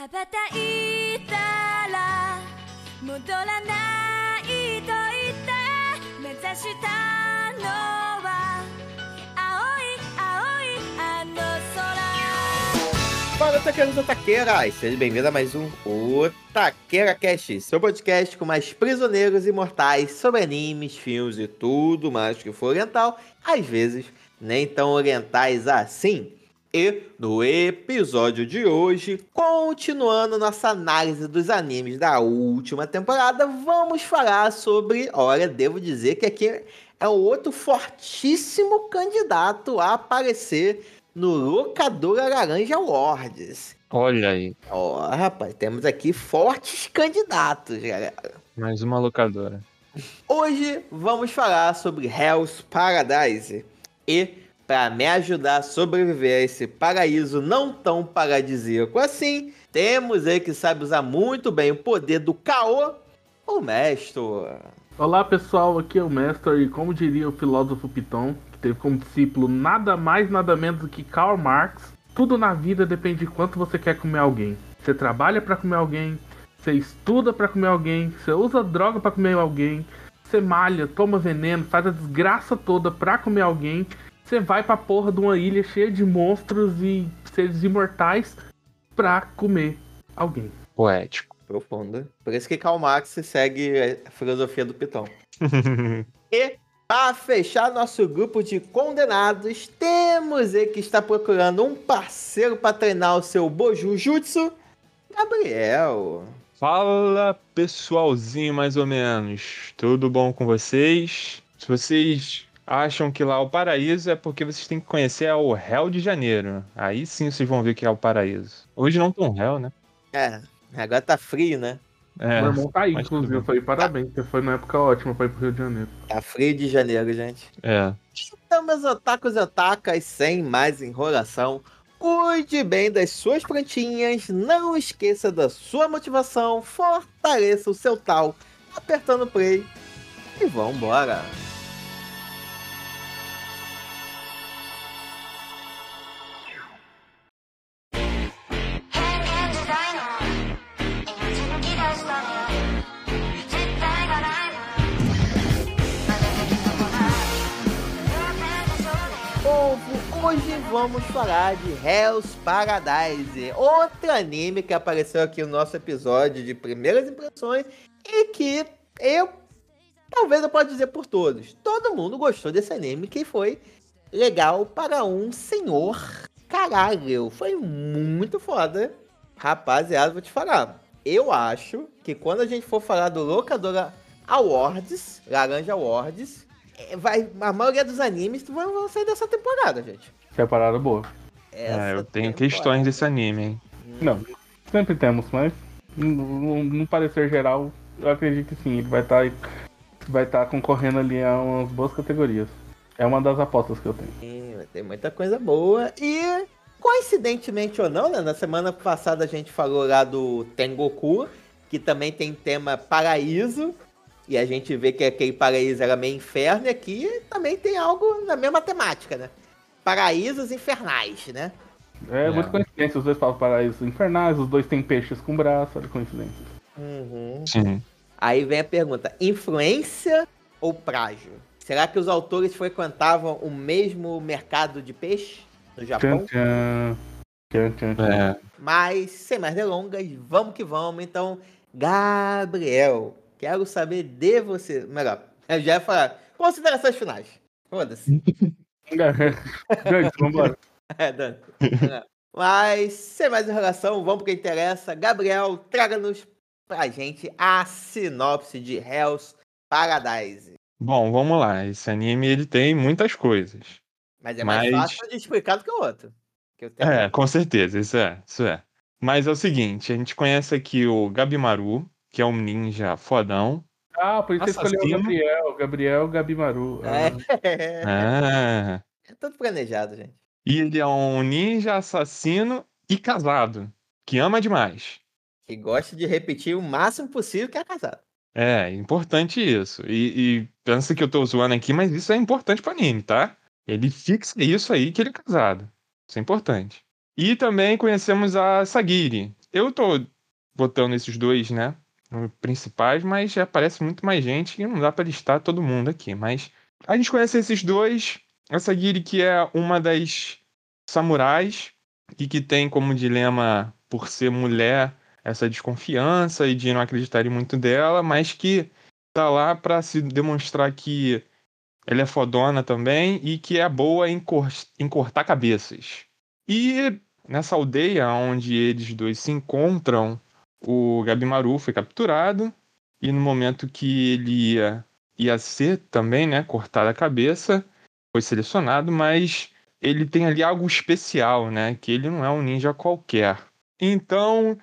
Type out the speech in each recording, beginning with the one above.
羽ばたいたら戻らないと言って目指したのは青い青いあの空 Fala, taqueiros e taqueiras! Seja bem-vindo a mais um Otaqueira Cast, seu podcast com mais prisioneiros imortais sobre animes, filmes e tudo mais que for oriental, às vezes nem tão orientais assim. E no episódio de hoje, continuando nossa análise dos animes da última temporada, vamos falar sobre. Olha, devo dizer que aqui é um outro fortíssimo candidato a aparecer no Locadora Laranja Awards. Olha aí, Ó, rapaz, temos aqui fortes candidatos, galera. mais uma locadora. Hoje vamos falar sobre Hell's Paradise. E para me ajudar a sobreviver a esse paraíso não tão paradisíaco assim, temos ele que sabe usar muito bem o poder do caô, o mestre. Olá pessoal, aqui é o Mestre e como diria o filósofo Piton, que teve como discípulo nada mais nada menos do que Karl Marx, tudo na vida depende de quanto você quer comer alguém. Você trabalha pra comer alguém, você estuda pra comer alguém, você usa droga pra comer alguém, você malha, toma veneno, faz a desgraça toda pra comer alguém, você vai pra porra de uma ilha cheia de monstros e seres imortais pra comer alguém. Poético. Profunda. Por isso que Karl Marx segue a filosofia do Pitão. E para fechar nosso grupo de condenados, temos ele que está procurando um parceiro para treinar o seu Boju Jutsu, Gabriel. Fala pessoalzinho, mais ou menos. Tudo bom com vocês? Se vocês acham que lá é o paraíso, é porque vocês têm que conhecer o Réu de Janeiro. Aí sim vocês vão ver que é o paraíso. Hoje não tão réu, né? É, agora tá frio, né? É, Meu irmão tá aí, inclusive, eu falei parabéns, você foi numa época ótima pra ir pro Rio de Janeiro. Tá frio de janeiro, gente. é. Então, meus otakus e otakas, sem mais enrolação, cuide bem das suas plantinhas, não esqueça da sua motivação, fortaleça o seu tal, apertando play e vambora! Povo, hoje vamos falar de Hell's Paradise, outro anime que apareceu aqui no nosso episódio de primeiras impressões e que eu, talvez eu possa dizer por todos, todo mundo gostou desse anime que foi legal para um senhor caralho, foi muito foda. Rapaziada, vou te falar, eu acho que quando a gente for falar do Locadora Awards, Laranja Awards, vai, a maioria dos animes vão, vão sair dessa temporada, gente. Que é parada boa. Essa É, eu tenho temporada. questões desse anime, hein? Não, sempre temos, mas no, no parecer geral, eu acredito que sim, ele vai estar vai estar concorrendo ali a umas boas categorias. É uma das apostas que eu tenho. Sim, vai ter muita coisa boa. E, coincidentemente ou não, né? Na semana passada a gente falou lá do Tengoku, que também tem tema paraíso. E a gente vê que aquele paraíso era meio inferno, e aqui também tem algo na mesma temática, né? Paraísos infernais, né? É, É. muita coincidência, os dois falam paraísos infernais, os dois têm peixes com braço, olha coincidência. Uhum. Sim. Aí vem a pergunta: influência ou plágio? Será que os autores frequentavam o mesmo mercado de peixe no Japão? Tchan, tchan. Tchan, tchan, tchan. É. Mas, sem mais delongas, vamos que vamos. Então, Gabriel, quero saber de você. Melhor, eu já ia falar. Considerações finais. Foda-se. Gente, vambora. É, Dani. É. Mas, sem mais enrolação, vamos pro que interessa. Gabriel, traga-nos pra gente a sinopse de Hell's Paradise. Bom, vamos lá. Esse anime ele tem muitas coisas. Mas é mais Mas- fácil de explicar do que o outro. Que eu tenho. É, com certeza, isso é, isso é. Mas é o seguinte, a gente conhece aqui o Gabimaru, que é um ninja fodão. Ah, por isso você escolheu o Assassino. Gabriel, Gabriel Gabimaru. Ah, É. Ah. é tudo planejado, gente. E ele é um ninja assassino e casado, que ama demais. Que gosta de repetir o máximo possível que é casado. É, importante isso. E, e pensa que eu tô zoando aqui, mas isso é importante pro anime, tá? Ele fixa isso aí que ele é casado. Isso é importante. E também conhecemos a Sagiri. eu tô botando esses dois, né? Principais, mas já aparece muito mais gente e não dá para listar todo mundo aqui. Mas a gente conhece esses dois. Essa Giri que é uma das samurais e que tem como dilema, por ser mulher, essa desconfiança e de não acreditarem muito dela, mas que tá lá para se demonstrar que ela é fodona também e que é boa em, cor em cortar cabeças. E nessa aldeia onde eles dois se encontram, o Gabimaru foi capturado e no momento que ele ia, ia ser também, né, cortada a cabeça, foi selecionado, mas ele tem ali algo especial, né, que ele não é um ninja qualquer. Então,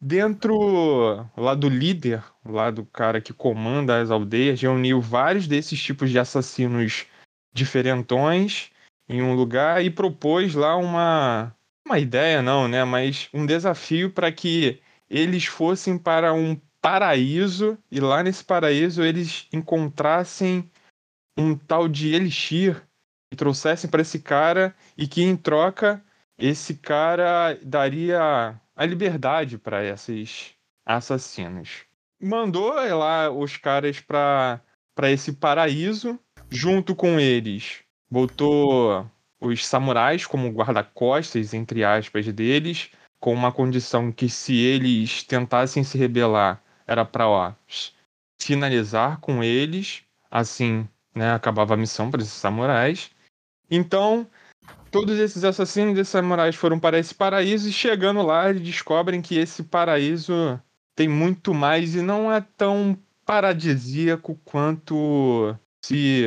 dentro lá do líder, lá do cara que comanda as aldeias, reuniu vários desses tipos de assassinos diferentões em um lugar e propôs lá uma uma ideia não, né, mas um desafio para que eles fossem para um paraíso e lá nesse paraíso eles encontrassem um tal de elixir e trouxessem para esse cara e que em troca esse cara daria a liberdade para esses assassinos. Mandou lá os caras para esse paraíso, junto com eles botou os samurais como guarda-costas, entre aspas, deles, com uma condição que se eles tentassem se rebelar, era para finalizar com eles, assim, né, acabava a missão para esses samurais. Então, todos esses assassinos e samurais foram para esse paraíso e chegando lá eles descobrem que esse paraíso tem muito mais e não é tão paradisíaco quanto se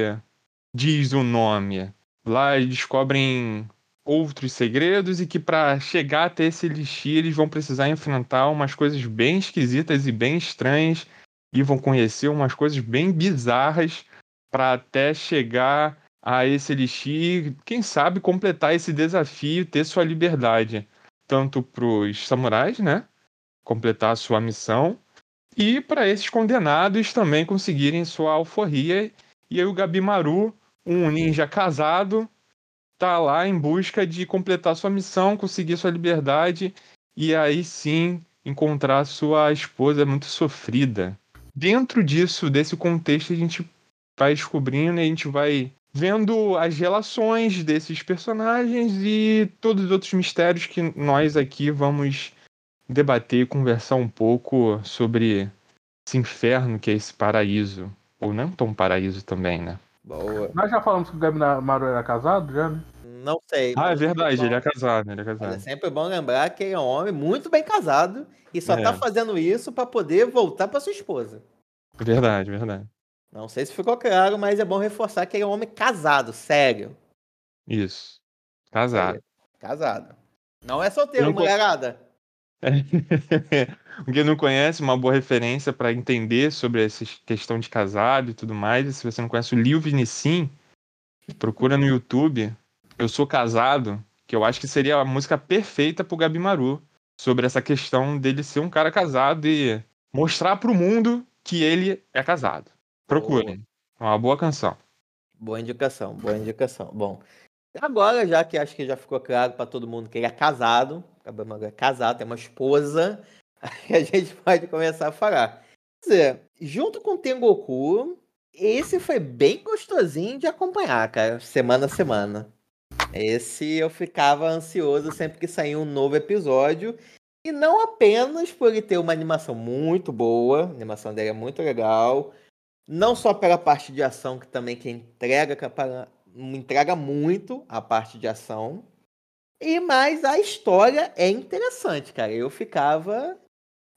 diz o nome. Lá eles descobrem outros segredos e que para chegar até esse elixir eles vão precisar enfrentar umas coisas bem esquisitas e bem estranhas e vão conhecer umas coisas bem bizarras para até chegar a esse elixir, quem sabe completar esse desafio, ter sua liberdade, tanto para os samurais, né, completar a sua missão, e para esses condenados também conseguirem sua alforria. E aí o Gabimaru um ninja casado tá lá em busca de completar sua missão, conseguir sua liberdade e aí sim encontrar sua esposa muito sofrida. Dentro disso, desse contexto, a gente vai descobrindo e a gente vai vendo as relações desses personagens e todos os outros mistérios que nós aqui vamos debater e conversar um pouco sobre esse inferno que é esse paraíso. Ou não tão paraíso também, né? Boa. Nós já falamos que o Gabi Maru era casado, já, né? Não sei. Ah, é mas verdade, bom- ele é casado, ele é mas É casado. sempre bom lembrar que ele é um homem muito bem casado e só É. tá fazendo isso pra poder voltar pra sua esposa. Verdade, verdade. Não sei se ficou claro, mas é bom reforçar que ele é um homem casado, sério. Isso. Casado. Casado. Não é solteiro, não mulherada. Quem não conhece, uma boa referência para entender sobre essa questão de casado e tudo mais. E se você não conhece o Lil Vinicim, procura no YouTube. Eu sou casado, que eu acho que seria a música perfeita pro Gabi Maru sobre essa questão dele ser um cara casado e mostrar pro mundo que ele é casado. Procurem. É uma boa canção. Boa indicação, boa indicação. Bom, agora já que acho que já ficou claro pra todo mundo que ele é casado, Cabelo é casado, tem uma esposa, aí a gente pode começar a falar. Quer dizer, junto com o Tengoku, esse foi bem gostosinho de acompanhar, cara, semana a semana. Esse eu ficava ansioso sempre que saía um novo episódio. E não apenas por ele ter uma animação muito boa, a animação dele é muito legal, não só pela parte de ação, que também que entrega, que entrega muito a parte de ação. E mais a história é interessante, cara. Eu ficava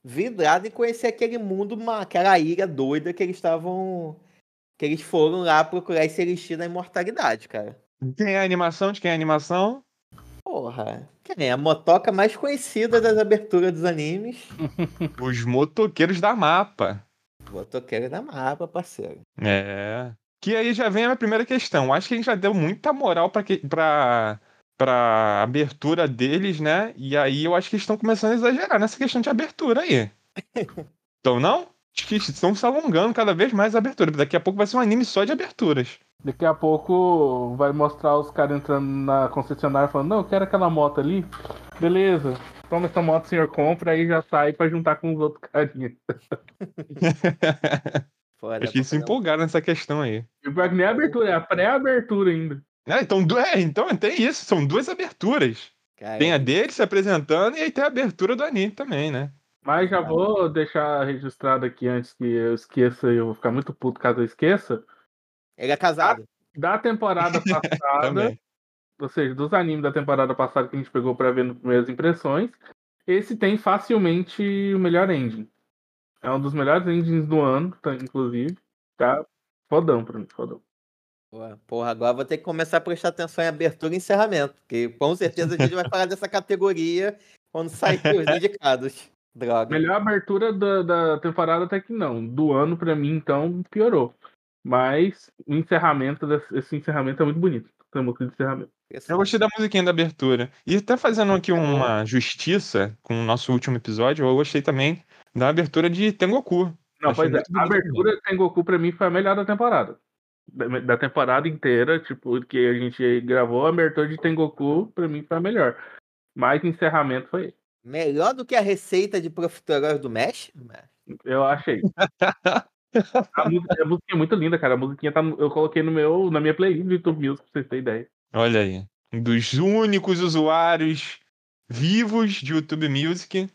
vidrado em conhecer aquele mundo, aquela ilha doida que eles estavam. Que eles foram lá procurar esse elixir da imortalidade, cara. Quem é a animação? De quem é a animação? Porra. Quem é a motoca mais conhecida das aberturas dos animes? Os motoqueiros da mapa. Motoqueiro da mapa, parceiro. É. Que aí já vem a minha primeira questão. Acho que a gente já deu muita moral pra, que, pra, pra abertura deles, né? E aí eu acho que eles estão começando a exagerar nessa questão de abertura aí. Então não? Acho que estão se alongando cada vez mais a abertura. Daqui a pouco vai ser um anime só de aberturas. Daqui a pouco vai mostrar os caras entrando na concessionária falando, não, eu quero aquela moto ali. Beleza, toma essa moto, senhor compra, aí já sai pra juntar com os outros carinhas. Foda Acho que se caramba. empolgaram nessa questão aí. O pior que nem é abertura, é a pré-abertura ainda. Ah, então, é, então tem isso, são duas aberturas. Cara, Tem a dele se apresentando e aí tem a abertura do anime também, né? Mas já vou deixar registrado aqui antes que eu esqueça e eu vou ficar muito puto caso eu esqueça. Ele é casado. Da temporada passada, ou seja, dos animes da temporada passada que a gente pegou pra ver nas primeiras impressões, esse tem facilmente o melhor ending. É um dos melhores endings do ano, tá, inclusive. Tá fodão pra mim, fodão. Porra, Porra, agora vou ter que começar a prestar atenção em abertura e encerramento. Porque com certeza a gente vai falar dessa categoria quando sair os indicados. Droga. Melhor abertura da, da temporada até que não. Do ano, pra mim, então, piorou. Mas o encerramento, desse- esse encerramento é muito bonito. Tem música de encerramento. Eu gostei da musiquinha da abertura. E até fazendo aqui uma justiça com o nosso último episódio, eu gostei também da abertura de Tengoku. Não, Achei pois é. A abertura de Tengoku pra mim foi a melhor da temporada. Da, da temporada inteira, tipo, que a gente gravou, a abertura de Tengoku pra mim foi a melhor. Mas o encerramento foi. Melhor do que a receita de profiteroles do Mesh? Eu achei. A música, a música é muito linda, cara. A musiquinha tá. Eu coloquei no meu, na minha playlist do YouTube Music, pra vocês terem ideia. Olha aí. Um dos únicos usuários vivos de YouTube Music.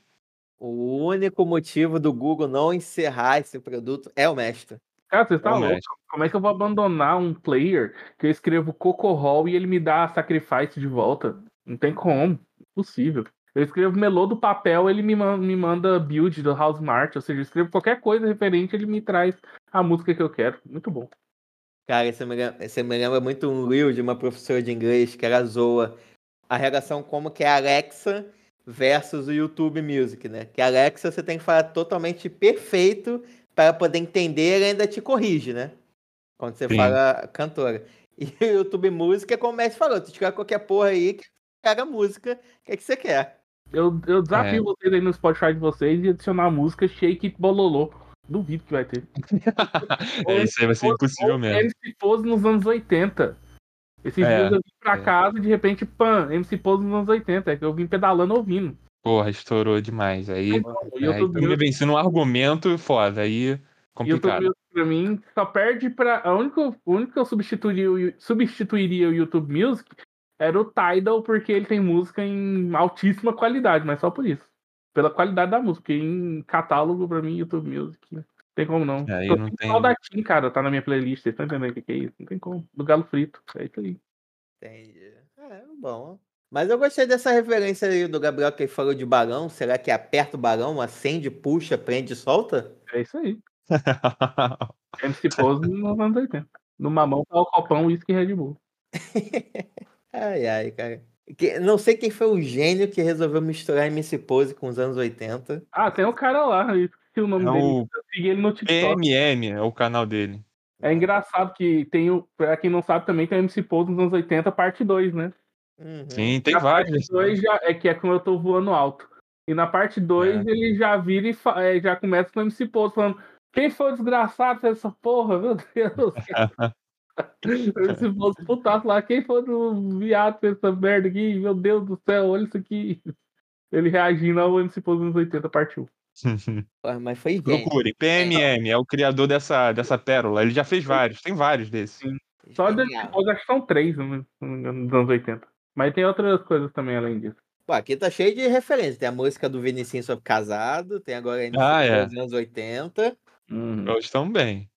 O único motivo do Google não encerrar esse produto é o mestre. Cara, vocês estão Realmente. loucos? Como é que eu vou abandonar um player que eu escrevo Coco Roll e ele me dá Sacrifice de volta? Não tem como. Impossível. Eu escrevo Melô do papel, ele me, man- me manda build do House Mart, ou seja, eu escrevo qualquer coisa referente, ele me traz a música que eu quero. Muito bom. Cara, você me, lembra, você me lembra muito um reel de uma professora de inglês que era zoa a relação como que é a Alexa versus o YouTube Music, né? Que a Alexa você tem que falar totalmente perfeito para poder entender e ainda te corrige, né? Quando você Sim. fala cantora. E o YouTube Music é como o Messi falou, tu escreve qualquer porra aí que caga a música, o que, é que você quer? Eu, eu desafio É. vocês aí no Spotify de vocês e adicionar a música Shake It Bololô. Duvido que vai ter. É, isso aí vai ser Ou- impossível ou mesmo. MC Pose nos anos 80. Esses É, dias eu vim pra é. casa e de repente, pã, MC Pose nos anos 80. É que eu vim pedalando ouvindo. Porra, estourou demais. Aí, O aí YouTube tu me Music- vencendo um argumento foda. Aí, YouTube complicado. Music pra mim só perde pra. A única, o único que eu substituiria, substituiria o YouTube Music era o Tidal, porque ele tem música em altíssima qualidade, mas só por isso. Pela qualidade da música. Porque em catálogo, pra mim, YouTube Music. Não tem como não. É, Só não da Tim, cara, tá na minha playlist. Vocês estão entendendo o que que é isso? Não tem como. Do Galo Frito. É isso aí. Entendi. É, bom. Mas eu gostei dessa referência aí do Gabriel que ele falou de balão. Será que aperta o balão, acende, puxa, prende e solta? É isso aí. MC Pose nos anos 80. No mamão tá o copão whisky Red Bull. Ai, ai, cara. Que- não sei quem foi o gênio que resolveu misturar MC Pose com os anos 80. Ah, tem um cara lá, eu esqueci o nome É dele. o Eu segui ele no TikTok. PMM é o canal dele. É engraçado que tem o. Pra quem não sabe, também tem o MC Pose nos anos 80, parte 2, né? Uhum. Sim, tem Na vários. parte 2 já é que é quando eu tô voando alto. E na parte 2 É. ele já vira e fa- é, já começa com o MC Pose falando: Quem foi o desgraçado dessa porra? Meu Deus. MC Pose putaço lá, quem foi o viado essa merda aqui? Meu Deus do céu, olha isso aqui. Ele reagindo ao MC Pose nos 80, parte 1. Pô, Mas foi gênio. Procure. PMM é o criador dessa, dessa pérola. Ele já fez vários. Tem vários desses. Só de Pose acho que são três, se não me engano, nos anos 80. Mas tem outras coisas também além disso. Pô, aqui tá cheio de referência. Tem a música do Vinicinho sobre casado, tem agora a MC Ah, é. dos anos 80. Uhum. Eles estão bem.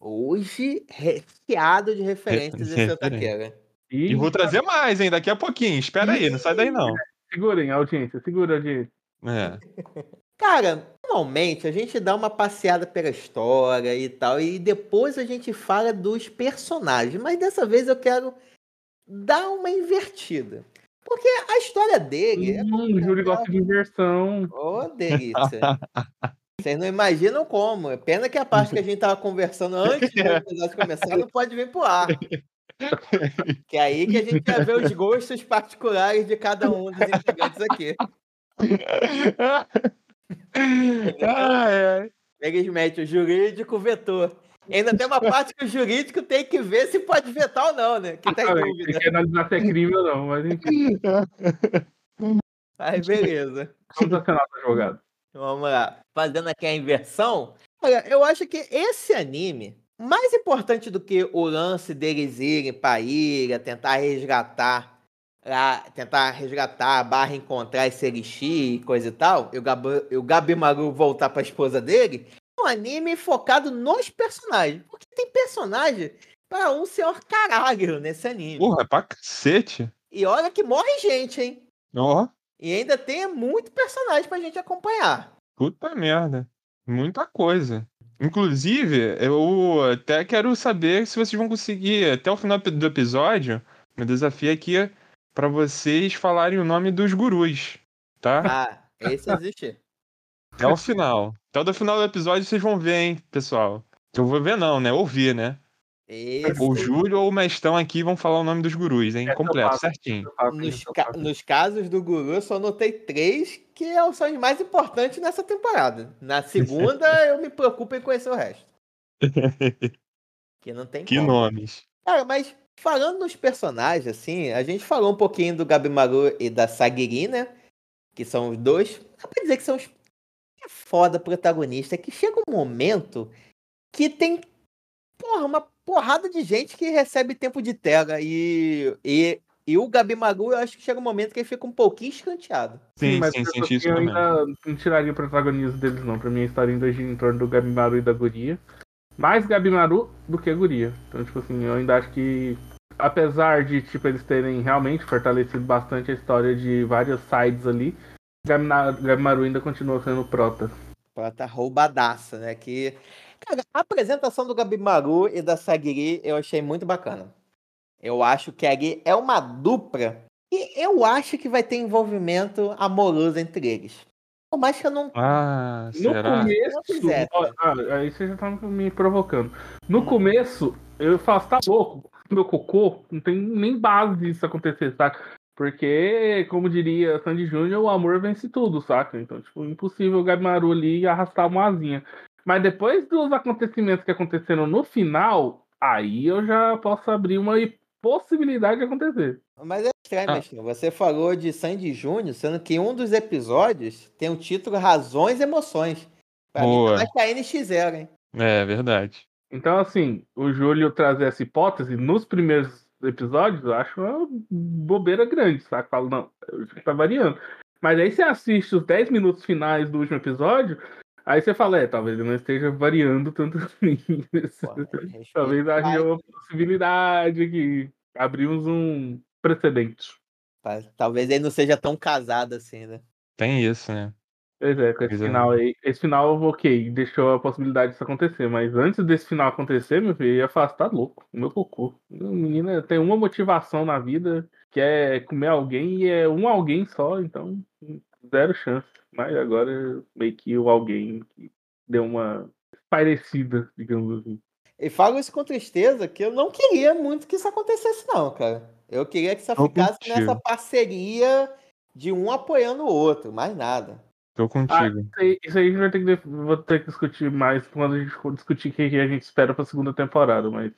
Hoje, recheado de referências desse Referência. otaqueira. E vou trazer mais, hein? Daqui a pouquinho. Espera aí, não sai daí não. Segurem, audiência, segura a audiência. É. Cara, normalmente a gente dá uma passeada pela história e tal, e depois a gente fala dos personagens. Mas dessa vez eu quero dar uma invertida. Porque a história dele é Hum, o Júlio gosta de inversão. Ô, delícia. Vocês não imaginam como. É Pena que a parte que a gente tava conversando antes do episódio começar não pode vir pro ar. Que é aí que a gente vai ver os gostos particulares de cada um dos integrantes aqui. ah, é. Eles metem o jurídico vetor. Ainda tem uma parte que o jurídico tem que ver se pode vetar ou não, né? Que tá em dúvida. Tem que analisar se é crime ou não, mas enfim, Aí, beleza. vamos acionar o advogado. Vamos lá. Fazendo aqui a inversão. Olha, eu acho que esse anime, mais importante do que o lance deles irem pra ilha, tentar resgatar, lá, tentar resgatar, barra encontrar esse elixir e coisa e tal, e o, Gab, e o Gabimaru voltar pra esposa dele, é um anime focado nos personagens. Porque tem personagem para um senhor caralho nesse anime. Porra, é pra cacete. E olha que morre gente, hein? Ó, E ainda tem muito personagem pra gente acompanhar. puta merda. Muita coisa. Inclusive, eu até quero saber se vocês vão conseguir, até o final do episódio, meu desafio aqui é pra vocês falarem o nome dos gurus, tá? Ah, esse existe. Até o final. Até o final do episódio vocês vão ver, hein, pessoal. Eu vou ver não, né? Ouvir, né? Esse, O Júlio ou o Mestão aqui vão falar o nome dos gurus, hein? Eu Completo, faço. certinho. nos, ca- nos casos do Guru, eu só notei três que são os mais importantes nessa temporada. Na segunda, eu me preocupo em conhecer o resto. Que não tem Que como. nomes. Cara, mas falando nos personagens, assim, a gente falou um pouquinho do Gabimaru e da Sagiri, né? Que são os dois. Dá pra dizer que são os é foda protagonista. Que chega um momento que tem, porra, uma porrada de gente que recebe tempo de tela. E, e, e o Gabimaru, eu acho que chega um momento que ele fica um pouquinho escanteado. Sim, mas sim, eu senti isso eu ainda não tiraria o protagonismo deles, não. Pra mim, a história ainda gira em torno do Gabimaru e da Guria. Mais Gabimaru do que Guria. Então, tipo assim, eu ainda acho que. Apesar de, tipo, eles terem realmente fortalecido bastante a história de várias sides ali, Gabina- Gabimaru ainda continua sendo prota. Tá roubadaça, né? Que. Cara, a apresentação do Gabimaru e da Sagiri eu achei muito bacana. Eu acho que ali é uma dupla e eu acho que vai ter envolvimento amoroso entre eles. Por mais que eu não. Ah, No será? começo. Não quiser. ó, ah, aí você já tá me provocando. No começo, eu falo, tá louco, meu cocô, não tem nem base disso acontecer, saca? Porque, como diria Sandy Júnior, o amor vence tudo, saca? Então, tipo, impossível o Gabimaru ali arrastar uma asinha. Mas depois dos acontecimentos que aconteceram no final, aí eu já posso abrir uma possibilidade de acontecer. Mas é estranho, Ah. Você falou de Sandy Júnior, sendo que um dos episódios tem o título Razões e Emoções. Pra mim, Boa. tá que a NX0, hein? É, verdade. Então, assim, o Júlio trazer essa hipótese nos primeiros episódios, eu acho uma bobeira grande, saca? Falo, não, eu acho que tá variando. Mas aí você assiste os 10 minutos finais do último episódio, aí você fala, é, talvez ele não esteja variando tanto assim. Pô, respeito talvez haja uma possibilidade aqui. Abrimos um precedente. Tá, Talvez ele não seja tão casado assim, né? Tem isso, né? Pois é, com esse Pois é. final aí. Esse final, ok, deixou a possibilidade disso acontecer. Mas antes desse final acontecer, meu filho, eu ia falar, "Você tá louco, o meu cocô. Menina tem uma motivação na vida, que é comer alguém, e é um alguém só, então zero chance. Mas agora meio que o alguém que deu uma parecida, digamos assim. E falo isso com tristeza, que eu não queria muito que isso acontecesse, não, cara. Eu queria que só Tô ficasse contigo. nessa parceria de um apoiando o outro, mais nada. Tô contigo. Isso aí, isso aí a gente vai ter que, vou ter que discutir mais quando a gente for discutir o que que a gente espera pra segunda temporada, mas.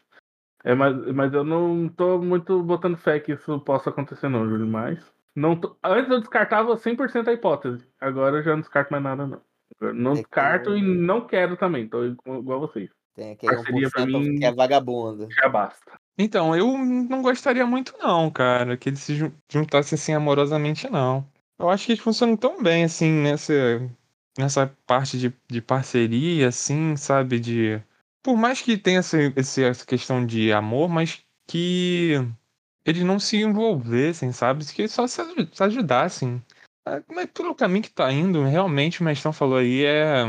É, mas, mas eu não tô muito botando fé que isso possa acontecer, não, Júlio. Mas. Não tô- antes eu descartava 100% a hipótese. Agora eu já não descarto mais nada, não. Agora não É que descarto eu- e não quero também. Tô igual a vocês. Tem aquele Parceria pra 1% mim- que é vagabundo. Já basta. Então, eu não gostaria muito, não, cara, que eles se jun- juntassem assim amorosamente, não. Eu acho que eles funcionam tão bem, assim, nessa, nessa parte de, de parceria, assim, sabe? De. Por mais que tenha essa, esse- essa questão de amor, mas que eles não se envolvessem, sabe? Que só se, aju- se ajudassem. Ah, Mas pelo caminho que tá indo, realmente o Mestrão falou aí, é.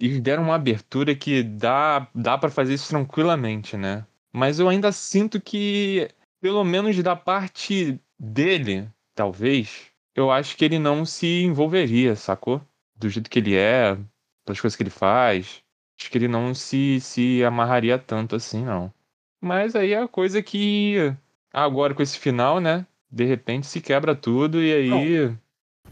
Eles deram uma abertura que dá, dá para fazer isso tranquilamente, né? Mas eu ainda sinto que, pelo menos da parte dele, talvez, eu acho que ele não se envolveria, sacou? Do jeito que ele é, das coisas que ele faz. Acho que ele não se, se amarraria tanto assim, não. Mas aí é a coisa que, agora com esse final, né? De repente se quebra tudo e aí.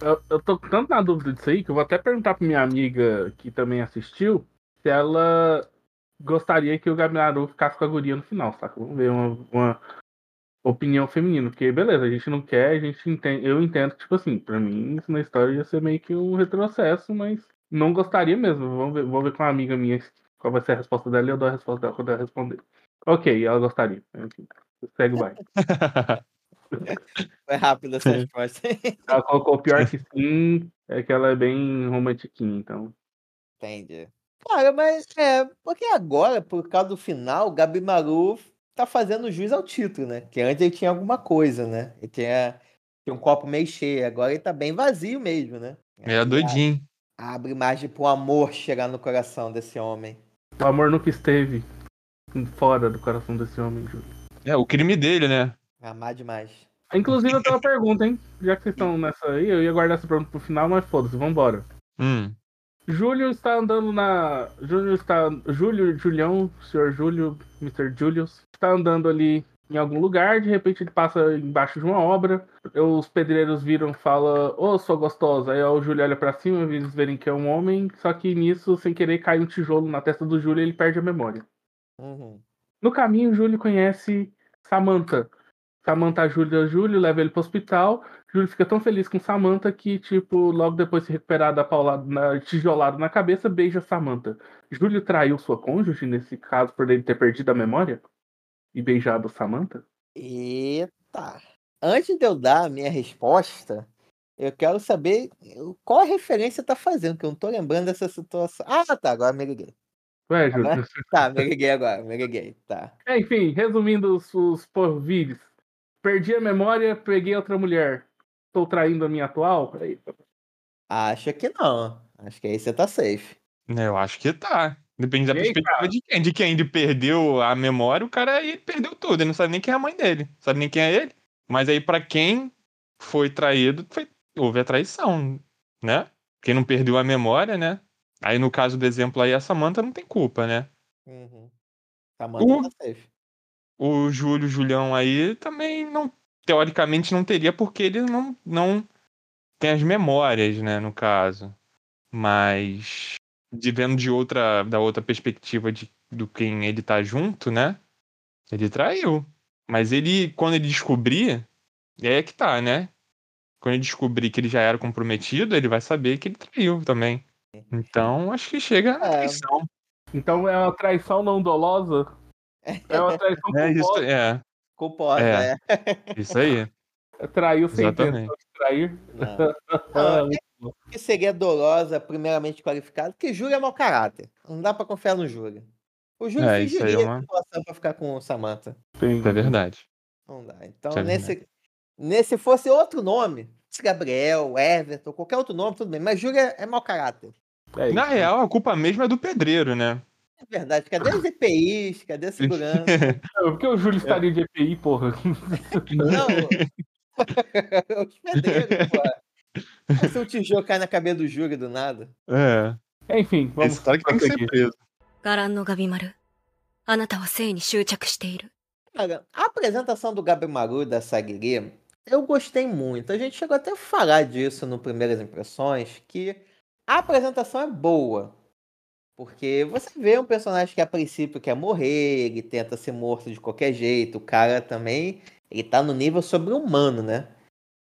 Eu, eu tô tanto na dúvida disso aí que eu vou até perguntar pra minha amiga que também assistiu se ela gostaria que o Gabimaru ficasse com a guria no final, saca? Vamos ver uma, uma opinião feminina. Porque, beleza, a gente não quer, a gente entende. Eu entendo que, tipo assim, pra mim, isso na história ia ser meio que um retrocesso, mas não gostaria mesmo. Vamos ver, vou ver com uma amiga minha qual vai ser a resposta dela e eu dou a resposta dela quando ela responder. Ok, ela gostaria. Enfim, segue o baile. Foi rápido essa resposta. Ela colocou pior que sim, é que ela é bem romantiquinha, então. Entendi. Cara, mas é, porque agora, por causa do final, o Gabi Maru tá fazendo jus ao título, né? Que antes ele tinha alguma coisa, né? Ele tinha, tinha um copo meio cheio, agora ele tá bem vazio mesmo, né? É doidinho. Abre margem pro amor chegar no coração desse homem. O amor nunca esteve fora do coração desse homem, Júlio. É, o crime dele, né? Amar demais. Inclusive, eu tenho uma pergunta, hein? Já que vocês estão nessa aí, eu ia guardar essa pergunta pro final, mas foda-se, vambora. Hum. Júlio está andando na. Júlio está. Júlio, Julião, senhor Júlio, Mr. Julius, está andando ali em algum lugar, de repente ele passa embaixo de uma obra. Os pedreiros viram e falam, ô, oh, sou gostosa. Aí o Júlio olha pra cima, eles verem que é um homem, só que nisso, sem querer, cai um tijolo na testa do Júlio e ele perde a memória. Uhum. No caminho, Júlio conhece Samantha. Samantha ajuda o Júlio, leva ele pro hospital. Júlio fica tão feliz com Samantha que, tipo, logo depois de se recuperar da paulada, na, tijolado na cabeça, beija Samantha. Júlio traiu sua cônjuge, nesse caso, por ele ter perdido a memória? E beijado Samantha? Eita! Antes de eu dar a minha resposta, eu quero saber qual a referência tá fazendo, que eu não tô lembrando dessa situação. Ah, tá, agora me liguei. Ué, Júlio. Agora... Tá, me liguei agora, me liguei, tá. É, enfim, resumindo os, os porvires. Perdi a memória, peguei outra mulher. Estou traindo a minha atual? Peraí. Acho que não. Acho que aí você tá safe. Eu acho que tá. Depende da perspectiva cara? de quem. De quem ele perdeu a memória, o cara aí perdeu tudo. Ele não sabe nem quem é a mãe dele. Não sabe nem quem é ele. Mas aí, pra quem foi traído, foi- houve a traição, né? Quem não perdeu a memória, né? Aí, no caso do exemplo aí, a Samantha não tem culpa, né? Uhum. Samantha Uh. tá safe. O Júlio Julião aí também não. Teoricamente não teria, porque ele não, não tem as memórias, né, no caso. Mas de vendo de outra, da outra perspectiva de, do quem ele tá junto, né? Ele traiu. Mas ele, quando ele descobrir, é aí que tá, né? Quando ele descobrir que ele já era comprometido, ele vai saber que ele traiu também. Então, acho que chega na É. traição. Então é uma traição não dolosa? É uma traição É isso, culposa. é. Culposa, É. é. Isso aí. Traiu sem Exatamente. intenção de trair. Não. Ah, Não, que seria dolosa, primeiramente qualificado, porque Júlio é mau caráter. Não dá pra confiar no Júlio. O Júlio É, isso é fingiria uma- a situação pra ficar com o Samantha. sim. Isso é verdade. Não dá. Então, Isso é nesse, nesse fosse outro nome, se Gabriel, Everton, qualquer outro nome, tudo bem. Mas Júlio é, é mau caráter. É isso. Na real, a culpa mesmo é do pedreiro, né? É verdade. Cadê os EPIs? Cadê a segurança? Por que o Júlio estaria de EPI, porra? Não. os pedreiros, pô. Mas Se o tijolo cai na cabeça do Júlio do nada. É. Enfim, vamos Esse cara que tem que ser prosseguir. preso. 伽藍のガビマルあなたは性に執着している Cara, a apresentação do Gabi Maru e da Sagiri, eu gostei muito. A gente chegou até a falar disso no Primeiras Impressões, que a apresentação é boa. Porque você vê um personagem que a princípio quer morrer, ele tenta ser morto de qualquer jeito, o cara também, ele tá no nível sobre-humano, né?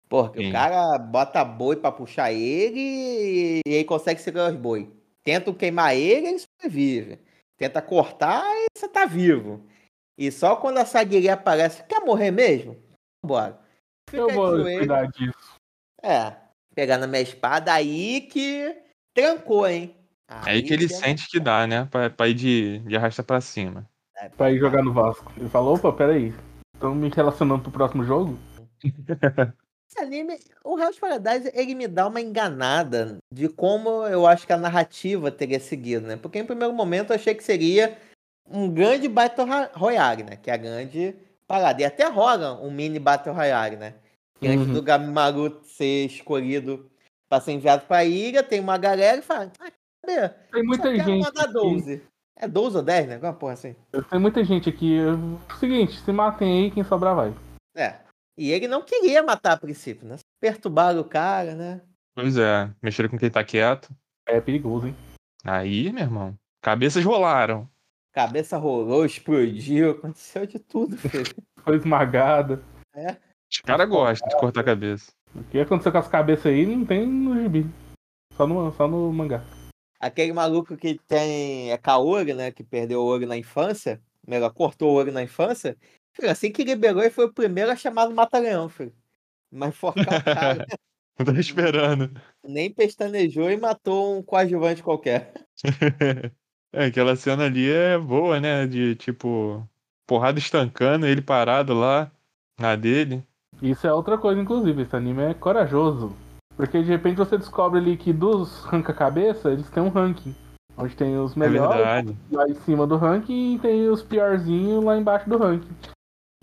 Porque Sim. o cara bota boi pra puxar ele e ele consegue segurar os boi. Tentam queimar ele, ele sobrevive. Tenta cortar e você tá vivo. E só quando a Sagiri aparece, quer morrer mesmo? Vambora. Fica Eu vou cuidar disso. É, pegar na minha espada, aí que trancou, hein? Aí que ele sente que dá, né? Pra, pra ir de, de arrasta pra cima. É, Pra ir jogar no Vasco. Ele falou, opa, peraí. Estão me relacionando pro próximo jogo? Esse anime, o Hell's Paradise, ele me dá uma enganada de como eu acho que a narrativa teria seguido, né? Porque em primeiro momento eu achei que seria um grande Battle Royale, né? Que é a grande parada. E até rola um mini Battle Royale, né? Que antes Uhum. do Gamimaru ser escolhido pra ser enviado pra ilha, tem uma galera e fala, ah, cadê? Tem muita Só quero gente. mandar aqui- 12. É 12 ou 10, né? Alguma porra assim. Tem muita gente aqui. Seguinte, se matem aí, quem sobrar vai. É. E ele não queria matar a princípio, né? Perturbaram o cara, né? Pois é, mexeram com quem tá quieto. É perigoso, hein? Aí, meu irmão, cabeças rolaram. cabeça rolou, explodiu, aconteceu de tudo, filho. Foi esmagada. Os caras gostam de cortar a cabeça. O que aconteceu com as cabeças aí não tem no gibi. Só no, só no mangá. Aquele maluco que tem. É Kaori, né? Que perdeu o olho na infância. Melhor, cortou o olho na infância. Filho, assim que liberou, ele foi o primeiro a chamar do Mata-Leão, filho. Mas forcar o cara. Tô esperando. nem pestanejou e matou um coadjuvante qualquer. É, aquela cena ali é boa, né? De tipo, porrada estancando, ele parado lá na dele. Isso é outra coisa, inclusive. Esse anime é corajoso. Porque de repente você descobre ali que dos ranca-cabeça, eles têm um ranking. Onde tem os É melhores verdade. lá em cima do ranking e tem os piorzinhos lá embaixo do ranking.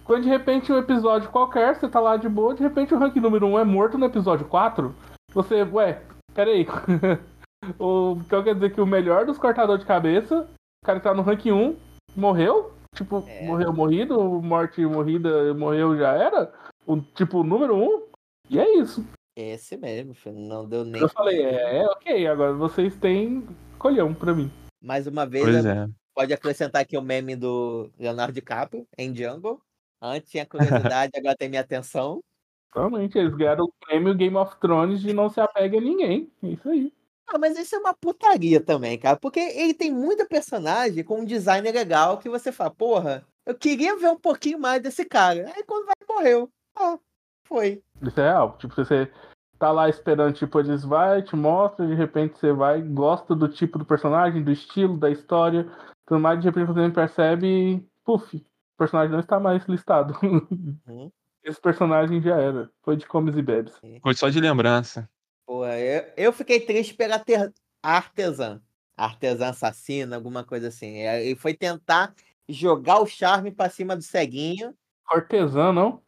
Quando de repente um episódio qualquer, você tá lá de boa, de repente o ranking número 1 é morto no episódio 4, você, ué, peraí. o, então quer dizer que o melhor dos cortadores de cabeça, o cara que tá no ranking 1, morreu? Tipo, É. morreu morrido, morte morrida, morreu já era? O tipo, número 1? E é isso. Esse mesmo, filho. Não deu nem. Eu falei, é, é ok, agora vocês têm colhão pra mim. Mais uma vez, é. pode acrescentar aqui o meme do Leonardo DiCaprio em Django. Antes tinha curiosidade, agora tem minha atenção. Realmente, eles ganharam o prêmio Game of Thrones de não se apega a ninguém. É isso aí. Ah, mas isso é uma putaria também, cara. Porque ele tem muita personagem com um design legal que você fala, porra, eu queria ver um pouquinho mais desse cara. Aí quando vai, morreu. Ah, foi. Isso é real. Tipo, você tá lá esperando, tipo, eles vai, te mostra, de repente você vai, gosta do tipo do personagem, do estilo, da história, tudo mais, de repente você percebe, puf, o personagem não está mais listado. Uhum. Esse personagem já era. Foi de comes e bebes. Foi só de lembrança. Pô, eu, eu fiquei triste pela ter- a artesã. Artesã assassina, alguma coisa assim. É, Ele foi tentar jogar o charme pra cima do ceguinho. Cortesã, não?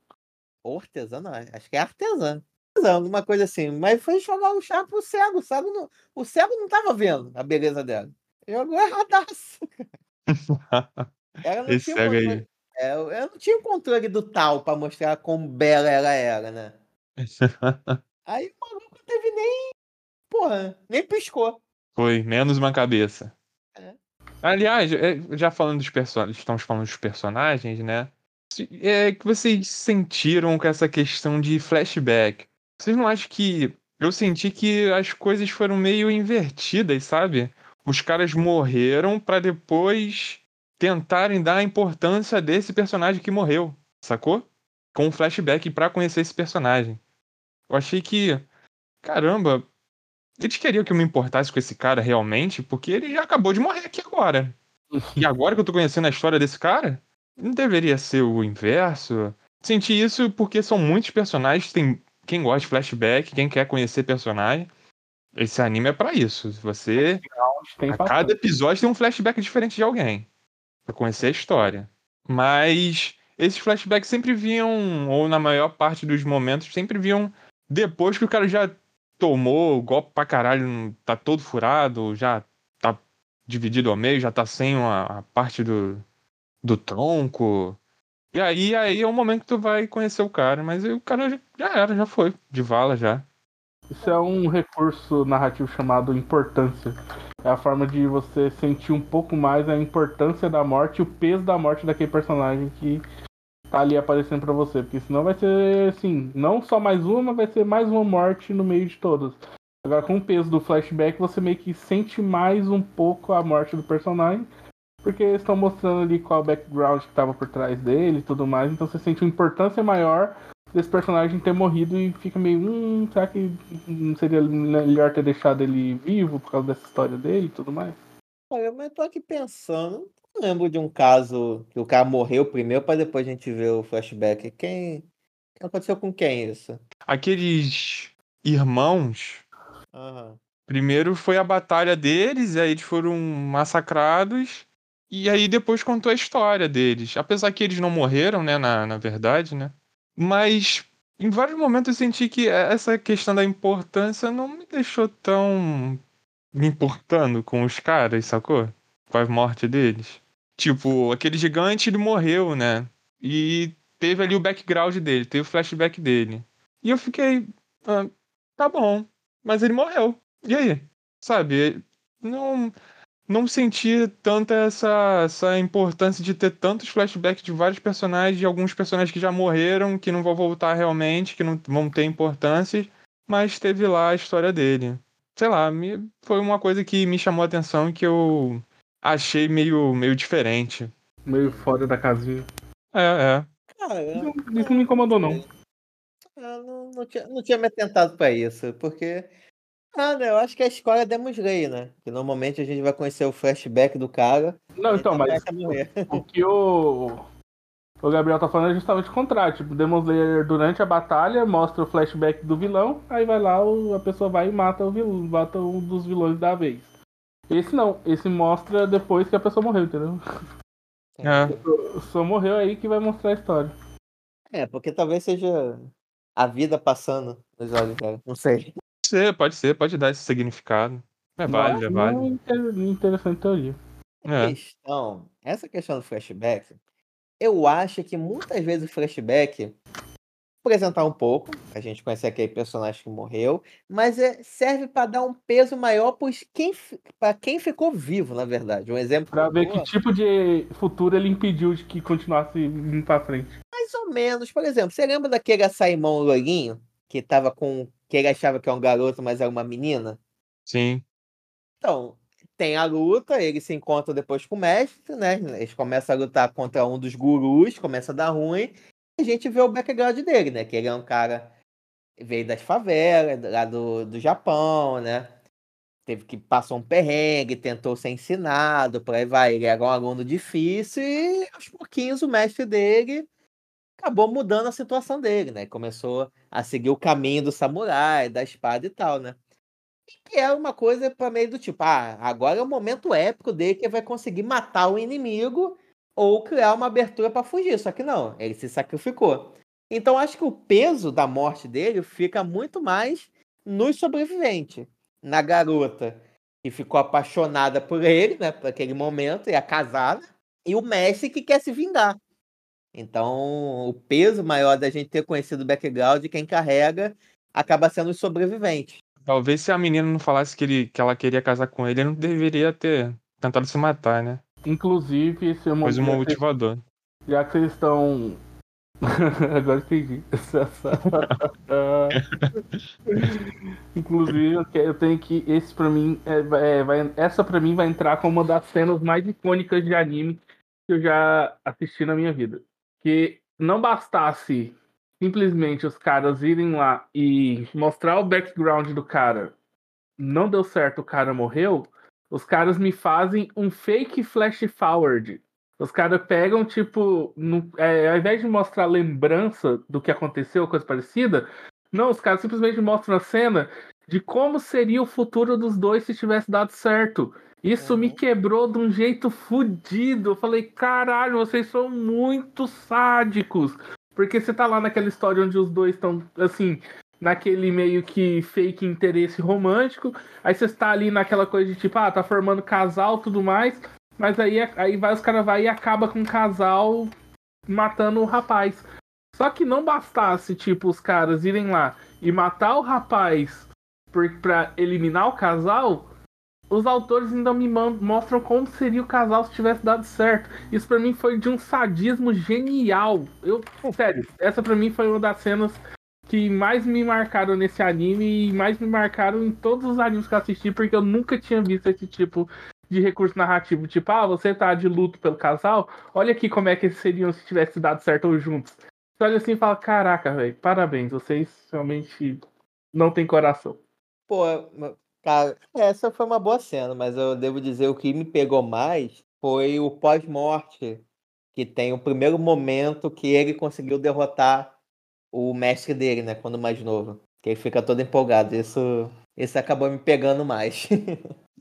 Ou artesã, não, acho que é artesã. Alguma coisa assim. Mas foi jogar o charme pro cego. O cego não, o cego não tava vendo a beleza dela. Jogou erradaço. Ela não Esse tinha cego aí. É, eu não tinha o controle do tal pra mostrar como bela ela era, né? Aí o maluco não teve nem. Porra, nem piscou. Foi, menos uma cabeça. É. Aliás, é, já falando dos personagens, estamos falando dos personagens, né? É que vocês sentiram com essa questão de flashback. Vocês não acham que eu senti que as coisas foram meio invertidas, sabe? Os caras morreram pra depois tentarem dar a importância desse personagem que morreu, sacou? Com um flashback pra conhecer esse personagem. Eu achei que, caramba, eles queriam que eu me importasse com esse cara realmente, porque ele já acabou de morrer aqui agora. E agora que eu tô conhecendo a história desse cara, não deveria ser o inverso. Senti isso porque são muitos personagens, tem quem gosta de flashback, quem quer conhecer personagem. Esse anime é pra isso. Você Tem a cada episódio tem um flashback diferente de alguém. Pra conhecer a história. Mas esses flashbacks sempre vinham, ou na maior parte dos momentos, sempre vinham depois que o cara já tomou o golpe pra caralho, tá todo furado, já tá dividido ao meio, já tá sem uma, a parte do, do tronco. E aí, aí é o momento que tu vai conhecer o cara. Mas o cara já, era, já foi. De vala já. Isso é um recurso narrativo chamado importância. É a forma de você sentir um pouco mais a importância da morte o peso da morte daquele personagem que tá ali aparecendo pra você. Porque senão vai ser, assim, não só mais uma, vai ser mais uma morte no meio de todas. Agora, com o peso do flashback, você meio que sente mais um pouco a morte do personagem. Porque eles estão mostrando ali qual é o background que tava por trás dele e tudo mais. Então você sente uma importância maior desse personagem ter morrido e fica meio, hum, será que não seria melhor ter deixado ele vivo por causa dessa história dele e tudo mais? Olha, mas eu tô aqui pensando. Não lembro de um caso que o cara morreu primeiro pra depois a gente ver o flashback. Quem. que aconteceu com quem isso? Aqueles irmãos Aham. Primeiro foi a batalha deles, e aí eles foram massacrados, e aí depois contou a história deles. Apesar que eles não morreram, né, na, na verdade, né? Mas em vários momentos eu senti que essa questão da importância não me deixou tão me importando com os caras, sacou? Com a morte deles. Tipo, aquele gigante, ele morreu, né? E teve ali o background dele, teve o flashback dele. E eu fiquei, ah, tá bom, mas ele morreu. E aí? Sabe? Não, não senti tanta essa, essa importância de ter tantos flashbacks de vários personagens, de alguns personagens que já morreram, que não vão voltar realmente, que não vão ter importância, mas teve lá a história dele. Sei lá, me, foi uma coisa que me chamou a atenção e que eu achei meio, meio diferente. Meio fora da casinha. É, é. Cara, Isso isso não me incomodou, não. eu não, não, tinha, não tinha me atentado pra isso, porque. Ah, né, eu acho que a escola é Demon Slayer, né? Que normalmente a gente vai conhecer o flashback do cara. Não, então, mas o que o, o Gabriel tá falando é justamente o contrário. Tipo, Demon Slayer durante a batalha mostra o flashback do vilão, aí vai lá, o- a pessoa vai e mata o vilão, mata um dos vilões da vez. Esse não, esse mostra depois que a pessoa morreu, entendeu? é. Só morreu aí que vai mostrar a história. É, porque talvez seja a vida passando nos olhos dela. Não sei. Pode ser, pode ser, pode dar esse significado. É válido, é válido. inter- interessante teoria. A É. questão, essa questão do flashback, eu acho que muitas vezes o flashback apresentar um pouco, a gente conhecer aquele personagem que morreu, mas é, serve para dar um peso maior para quem, para quem ficou vivo, na verdade. Um exemplo Pra ver boa, que tipo de futuro ele impediu de que continuasse indo pra frente. mais ou menos, por exemplo, você lembra daquele açaimão loirinho que tava com que ele achava que é um garoto, mas era uma menina? Sim. Então, tem a luta, ele se encontra depois com o mestre, né? Eles começam a lutar contra um dos gurus, começa a dar ruim. E a gente vê o background dele, né? Que ele é um cara veio das favelas, lá do, do Japão, né? Teve que passar um perrengue, tentou ser ensinado, por aí vai. Ele era um aluno difícil e aos pouquinhos o mestre dele acabou mudando a situação dele, né? Começou a seguir o caminho do samurai, da espada e tal, né? que é uma coisa para meio do tipo, ah, agora é o momento épico dele que ele vai conseguir matar o inimigo ou criar uma abertura para fugir. Só que não, ele se sacrificou. Então acho que o peso da morte dele fica muito mais nos sobreviventes, na garota que ficou apaixonada por ele, né, por aquele momento, e é casada, e o mestre que quer se vingar. Então, o peso maior da gente ter conhecido o background de quem carrega acaba sendo os sobreviventes. Talvez se a menina não falasse que, ele, que ela queria casar com ele, ele não deveria ter tentado se matar, né? Inclusive, esse é o Pois um motivador. Já que vocês estão. Agora entendi. Inclusive, eu eu tenho que. Esse pra mim. É, é, vai- essa pra mim vai entrar como uma das cenas mais icônicas de anime que eu já assisti na minha vida. Que não bastasse simplesmente os caras irem lá e mostrar o background do cara. Não deu certo, o cara morreu. Os caras me fazem um fake flash forward. Os caras pegam, tipo, no- é, ao invés de mostrar lembrança do que aconteceu, coisa parecida, não, os caras simplesmente mostram a cena de como seria o futuro dos dois se tivesse dado certo. Isso me Uhum. quebrou de um jeito fudido. Eu falei, caralho, vocês são muito sádicos. Porque você tá lá naquela história onde os dois estão, assim, naquele meio que fake interesse romântico. Aí você está ali naquela coisa de tipo, ah, tá formando casal tudo mais. Mas aí, aí vai, os caras vai e acaba com o casal matando o rapaz. Só que não bastasse, tipo, os caras irem lá e matar o rapaz por, pra eliminar o casal, os autores ainda me mostram como seria o casal se tivesse dado certo. Isso pra mim foi de um sadismo genial. Eu, sério, essa pra mim foi uma das cenas que mais me marcaram nesse anime e mais me marcaram em todos os animes que eu assisti, porque eu nunca tinha visto esse tipo de recurso narrativo. Tipo, ah, você tá de luto pelo casal, olha aqui como é que eles seriam se tivesse dado certo ou juntos. Você olha assim e fala, caraca, velho, parabéns, vocês realmente não têm coração. Pô, cara, essa foi uma boa cena, mas eu devo dizer o que me pegou mais foi o pós-morte, que tem o primeiro momento que ele conseguiu derrotar o mestre dele, né, quando mais novo. Que ele fica todo empolgado. Isso, isso acabou me pegando mais.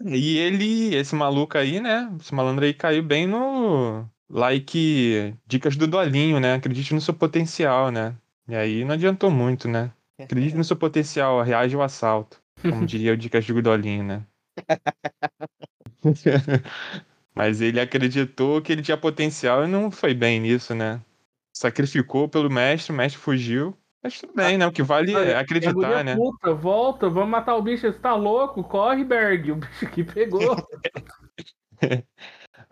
E ele, esse maluco aí, né? Esse malandro aí caiu bem no. Like, dicas do Dolinho, né? Acredite no seu potencial, né? E aí não adiantou muito, né? Acredite no seu potencial, reage ao assalto. Como diria o Dicas do Dolinho, né? Mas ele acreditou que ele tinha potencial e não foi bem nisso, né? Sacrificou pelo mestre, o mestre fugiu. Mas tudo bem, né? O que vale é acreditar, né? Puta, volta, vamos matar o bicho, você tá louco? Corre, Berg, o bicho que pegou.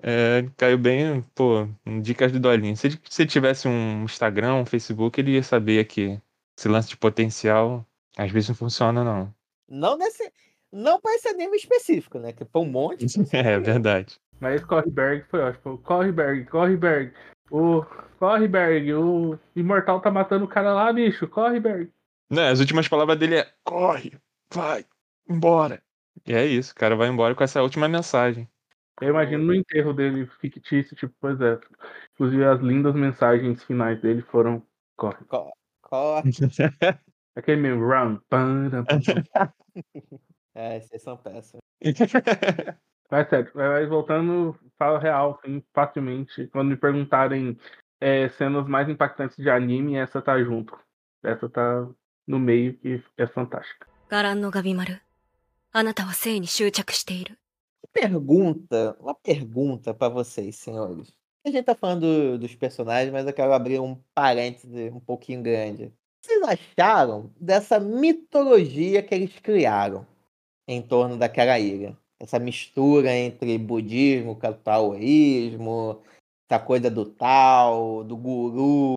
É, caiu bem, pô, dicas do Dolinho. Se ele se tivesse um Instagram, um Facebook, ele ia saber que esse lance de potencial às vezes não funciona, não. Não nesse. Não para esse anime específico, né? Que foi um monte. É verdade. Mas Correberg foi ótimo. Correberg, Correberg. O Correberg, o Imortal tá matando o cara lá, bicho. Correberg. Não, as últimas palavras dele é corre, vai, embora. E é isso, o cara vai embora com essa última mensagem. Eu imagino no enterro dele fictício, tipo, pois é. Inclusive as lindas mensagens finais dele foram corre. Co- Corre. Aquele mesmo round. é, vocês são peças. Mas sério, mas voltando, falo real, assim, facilmente. Quando me perguntarem é, cenas mais impactantes de anime, essa tá junto. Essa tá no meio que é fantástica. Garan no Pergunta, uma pergunta para vocês, senhores. A gente tá falando dos personagens, mas eu quero abrir um parêntese um pouquinho grande. Vocês acharam dessa mitologia que eles criaram em torno daquela ilha? Essa mistura entre budismo, taoísmo, essa coisa do tal, do guru,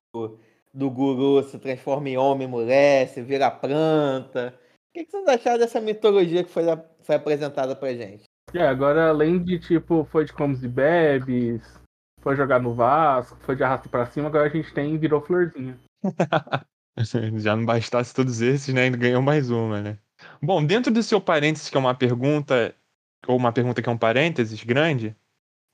do guru se transforma em homem e mulher, se vira planta. O que vocês acharam dessa mitologia que foi, foi apresentada pra gente? É, agora além de tipo, foi de comes e bebes, foi jogar no Vasco, foi de arrasto pra cima, agora a gente tem virou florzinha. Já não bastasse todos esses, né? Ainda ganhou mais uma, né? Bom, dentro do seu parênteses, que é uma pergunta, ou uma pergunta que é um parênteses grande,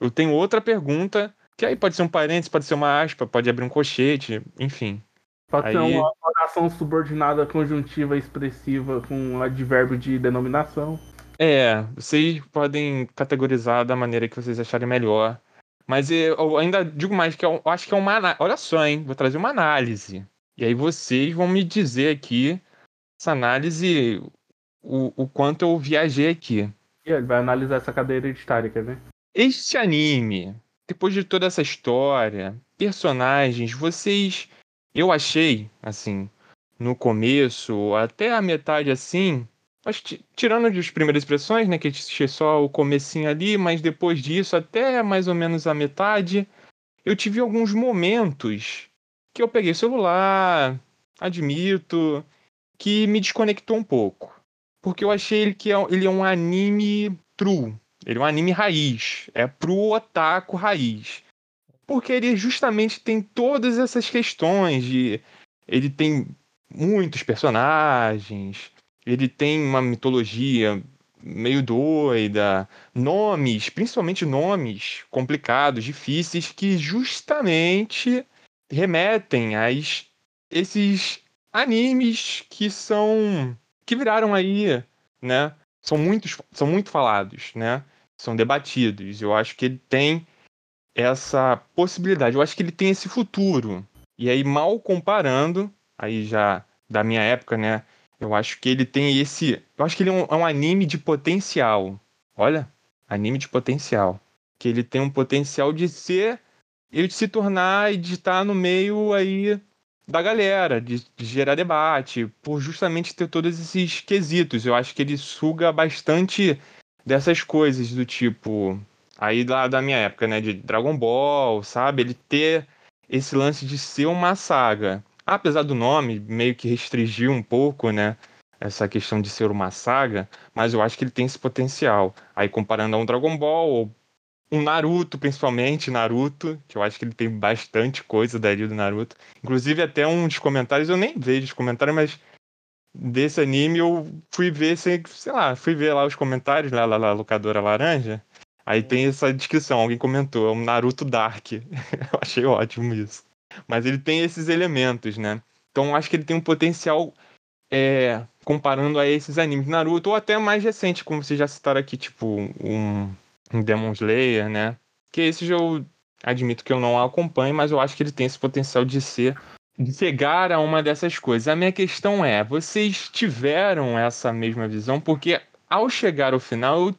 eu tenho outra pergunta, que aí pode ser um parênteses, pode ser uma aspa, pode abrir um colchete, enfim. Pode ser Aí- uma oração subordinada conjuntiva expressiva com advérbio de denominação. É, vocês podem categorizar da maneira que vocês acharem melhor. Mas eu ainda digo mais que eu acho que é uma. Olha só, hein? Vou trazer uma análise. E aí vocês vão me dizer aqui, essa análise, o, o quanto eu viajei aqui. E ele vai analisar essa hereditária, quer ver? Este anime, depois de toda essa história, personagens, vocês. Eu achei, assim, no começo, até a metade assim. Mas ti- tirando as primeiras impressões, né? Que assisti só o comecinho ali, mas depois disso, até mais ou menos a metade, eu tive alguns momentos que eu peguei celular, admito, que me desconectou um pouco. Porque eu achei ele que é, ele é um anime true. Ele é um anime raiz. É pro otaku raiz. Porque ele justamente tem todas essas questões de. Ele tem muitos personagens. Ele tem uma mitologia meio doida. Nomes, principalmente nomes complicados, difíceis, que justamente remetem a es- esses animes que são. que viraram aí, né? São muitos, são muito falados, né? São debatidos. Eu acho que ele tem essa possibilidade. Eu acho que ele tem esse futuro. E aí, mal comparando, aí já da minha época, né? Eu acho que ele tem esse. Eu acho que ele é um, é um anime de potencial. Olha, anime de potencial. Que ele tem um potencial de ser. Ele de se tornar e de estar no meio aí da galera, de, de gerar debate, por justamente ter todos esses quesitos. Eu acho que ele suga bastante dessas coisas do tipo aí lá da minha época, né, de Dragon Ball, sabe? Ele ter esse lance de ser uma saga. Apesar do nome meio que restringir um pouco, né, essa questão de ser uma saga, mas eu acho que ele tem esse potencial. Aí comparando a um Dragon Ball ou um Naruto, principalmente Naruto, que eu acho que ele tem bastante coisa dali do Naruto. Inclusive até uns comentários, eu nem vejo os comentários, mas desse anime eu fui ver, sei, sei lá, fui ver lá os comentários lá, lá, lá locadora laranja. Aí tem essa descrição, alguém comentou, é um Naruto Dark. eu achei ótimo isso. Mas ele tem esses elementos, né? Então eu acho que ele tem um potencial é, comparando a esses animes Naruto, ou até mais recente, como vocês já citaram aqui, tipo um Demon Slayer, né? Que esses eu admito que eu não acompanho, mas eu acho que ele tem esse potencial de ser de chegar a uma dessas coisas. A minha questão é, vocês tiveram essa mesma visão? Porque ao chegar ao final,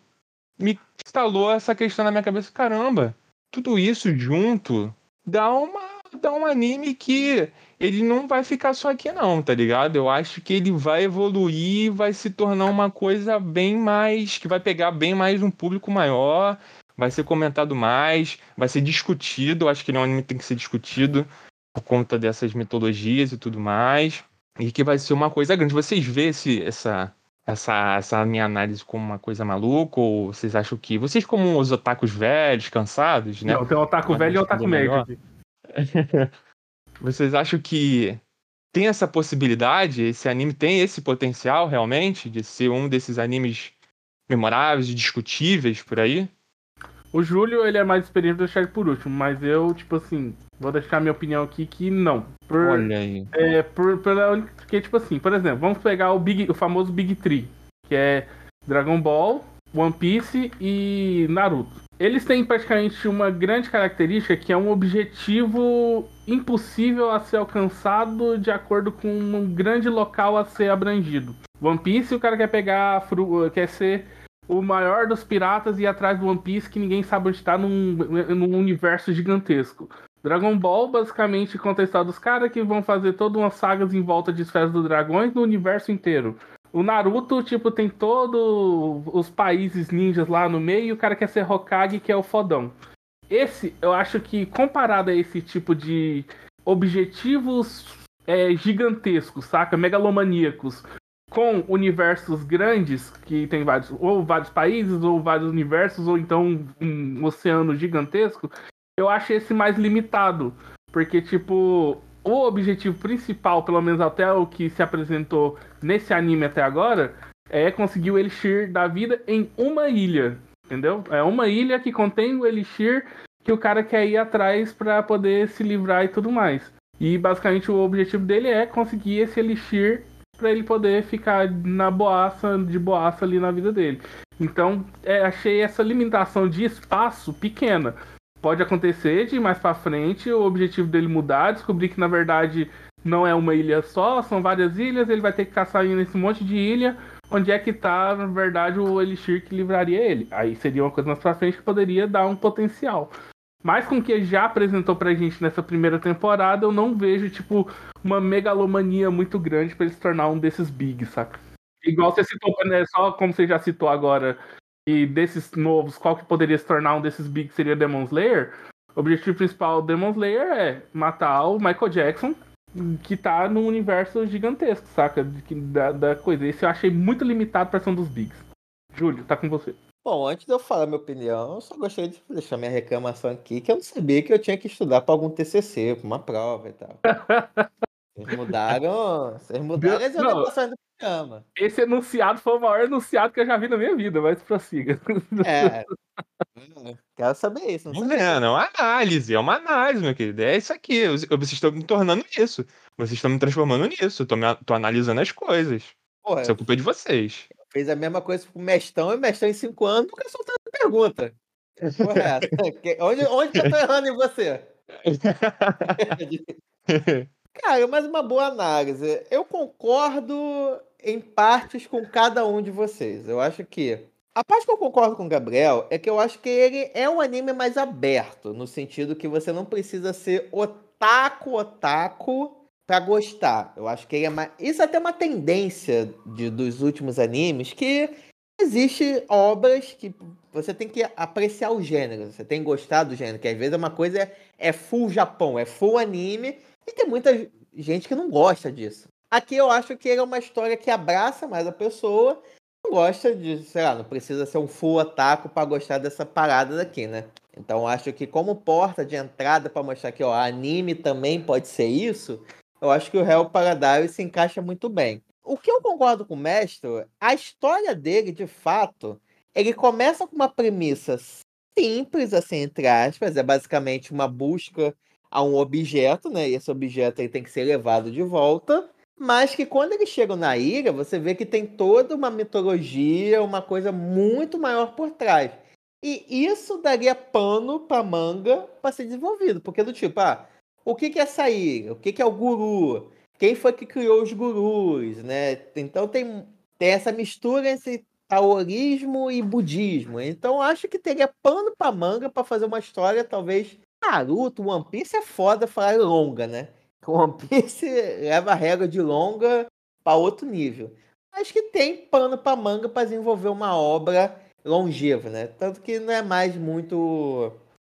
me instalou essa questão na minha cabeça, caramba, tudo isso junto dá uma dá um anime que ele não vai ficar só aqui não, tá ligado? Eu acho que ele vai evoluir, vai se tornar uma coisa bem mais que vai pegar bem mais um público maior, vai ser comentado mais, vai ser discutido. Eu acho que ele é um anime que tem que ser discutido por conta dessas mitologias e tudo mais. E que vai ser uma coisa grande. Vocês vê esse, essa, essa, essa minha análise como uma coisa maluca? Ou vocês acham que. Vocês, como os otakus velhos, cansados, né? Não, tem o otaku velho e que otaku médio. Vocês acham que tem essa possibilidade? Esse anime tem esse potencial realmente de ser um desses animes memoráveis e discutíveis por aí? O Júlio, ele é mais experiente, vou deixar ele por último, mas eu, tipo assim, vou deixar minha opinião aqui que não. Por, Olha aí. é, por, pela porque, tipo assim, por exemplo, vamos pegar o, Big, o famoso Big Tree, que é Dragon Ball, One Piece e Naruto. Eles têm praticamente uma grande característica que é um objetivo impossível a ser alcançado de acordo com um grande local a ser abrangido. One Piece, o cara quer pegar, quer ser o maior dos piratas e ir atrás do One Piece que ninguém sabe onde está num, num universo gigantesco. Dragon Ball, basicamente, conta a história dos caras que vão fazer todas umas sagas em volta de esferas dos dragões no universo inteiro. O Naruto, tipo, tem todos os países ninjas lá no meio e o cara quer ser Hokage, que é o fodão. Esse, eu acho que, comparado a esse tipo de objetivos é, gigantescos, saca? Megalomaníacos, com universos grandes, que tem vários, ou vários países, ou vários universos, ou então um oceano gigantesco, eu acho esse mais limitado. Porque, tipo, o objetivo principal, pelo menos até o que se apresentou nesse anime até agora, é conseguir o Elixir da vida em uma ilha. Entendeu? É uma ilha que contém o Elixir que o cara quer ir atrás pra poder se livrar e tudo mais. E basicamente o objetivo dele é conseguir esse Elixir pra ele poder ficar na boaça, de boaça ali na vida dele. Então, é, achei essa limitação de espaço pequena. Pode acontecer de mais pra frente o objetivo dele mudar, descobrir que na verdade não é uma ilha só, são várias ilhas, ele vai ter que caçar nesse monte de ilha, onde é que tá, na verdade, o Elixir que livraria ele. Aí seria uma coisa mais pra frente que poderia dar um potencial. Mas com o que já apresentou pra gente nessa primeira temporada, eu não vejo, tipo, uma megalomania muito grande pra ele se tornar um desses bigs, saca? Igual você citou, né, só como você já citou agora, e desses novos, qual que poderia se tornar um desses bigs seria Demon Slayer. O objetivo principal do Demon Slayer é matar o Michael Jackson, que tá num universo gigantesco, saca? Da, da coisa. Esse eu achei muito limitado pra ser um dos bigs. Júlio, tá com você. Bom, antes de eu falar minha opinião, eu só gostaria de deixar minha reclamação aqui, que eu não sabia que eu tinha que estudar para algum TCC, para uma prova e tal. Vocês mudaram, vocês mudaram as Não. orientações do programa. Esse enunciado foi o maior enunciado que eu já vi na minha vida, mas prossiga. É. Quero saber isso. Não Tá sabia. vendo? É uma análise, é uma análise, meu querido. É isso aqui. Vocês vocês estão me tornando isso. Vocês estão me transformando nisso. Eu tô, me- tô analisando as coisas. Porra, Isso é culpa de vocês. fez a mesma coisa com o Mestão e o Mestão em cinco anos nunca soltando pergunta. Porra, é onde, onde que eu tô errando em você? Cara, mas uma boa análise. Eu concordo em partes com cada um de vocês. Eu acho que. A parte que eu concordo com o Gabriel é que eu acho que ele é um anime mais aberto, no sentido que você não precisa ser otaku, otaku pra gostar. Eu acho que é mais. Isso é até uma tendência de, dos últimos animes, que existe obras que você tem que apreciar o gênero, você tem que gostar do gênero, que às vezes é uma coisa é, é full Japão, é full anime, e tem muita gente que não gosta disso. Aqui eu acho que é uma história que abraça mais a pessoa, não gosta de, sei lá, não precisa ser um full otaku para gostar dessa parada daqui, né? Então acho que como porta de entrada para mostrar que ó, anime também pode ser isso, eu acho que o Hell Paradise se encaixa muito bem. O que eu concordo com o mestre, a história dele, de fato, ele começa com uma premissa simples, assim, entre aspas, é basicamente uma busca a um objeto, né? E esse objeto aí tem que ser levado de volta. Mas que quando eles chegam na ilha, você vê que tem toda uma mitologia, uma coisa muito maior por trás. E isso daria pano pra manga para ser desenvolvido. Porque do tipo, ah, o que, que é essa ilha? O que, que é o guru? Quem foi que criou os gurus, né? Então tem, tem essa mistura entre taoísmo e budismo. Então acho que teria pano pra manga para fazer uma história, talvez. Naruto, One Piece é foda falar longa, né? O One Piece leva a regra de longa para outro nível. Acho que tem pano pra manga para desenvolver uma obra longevo, né? Tanto que não é mais muito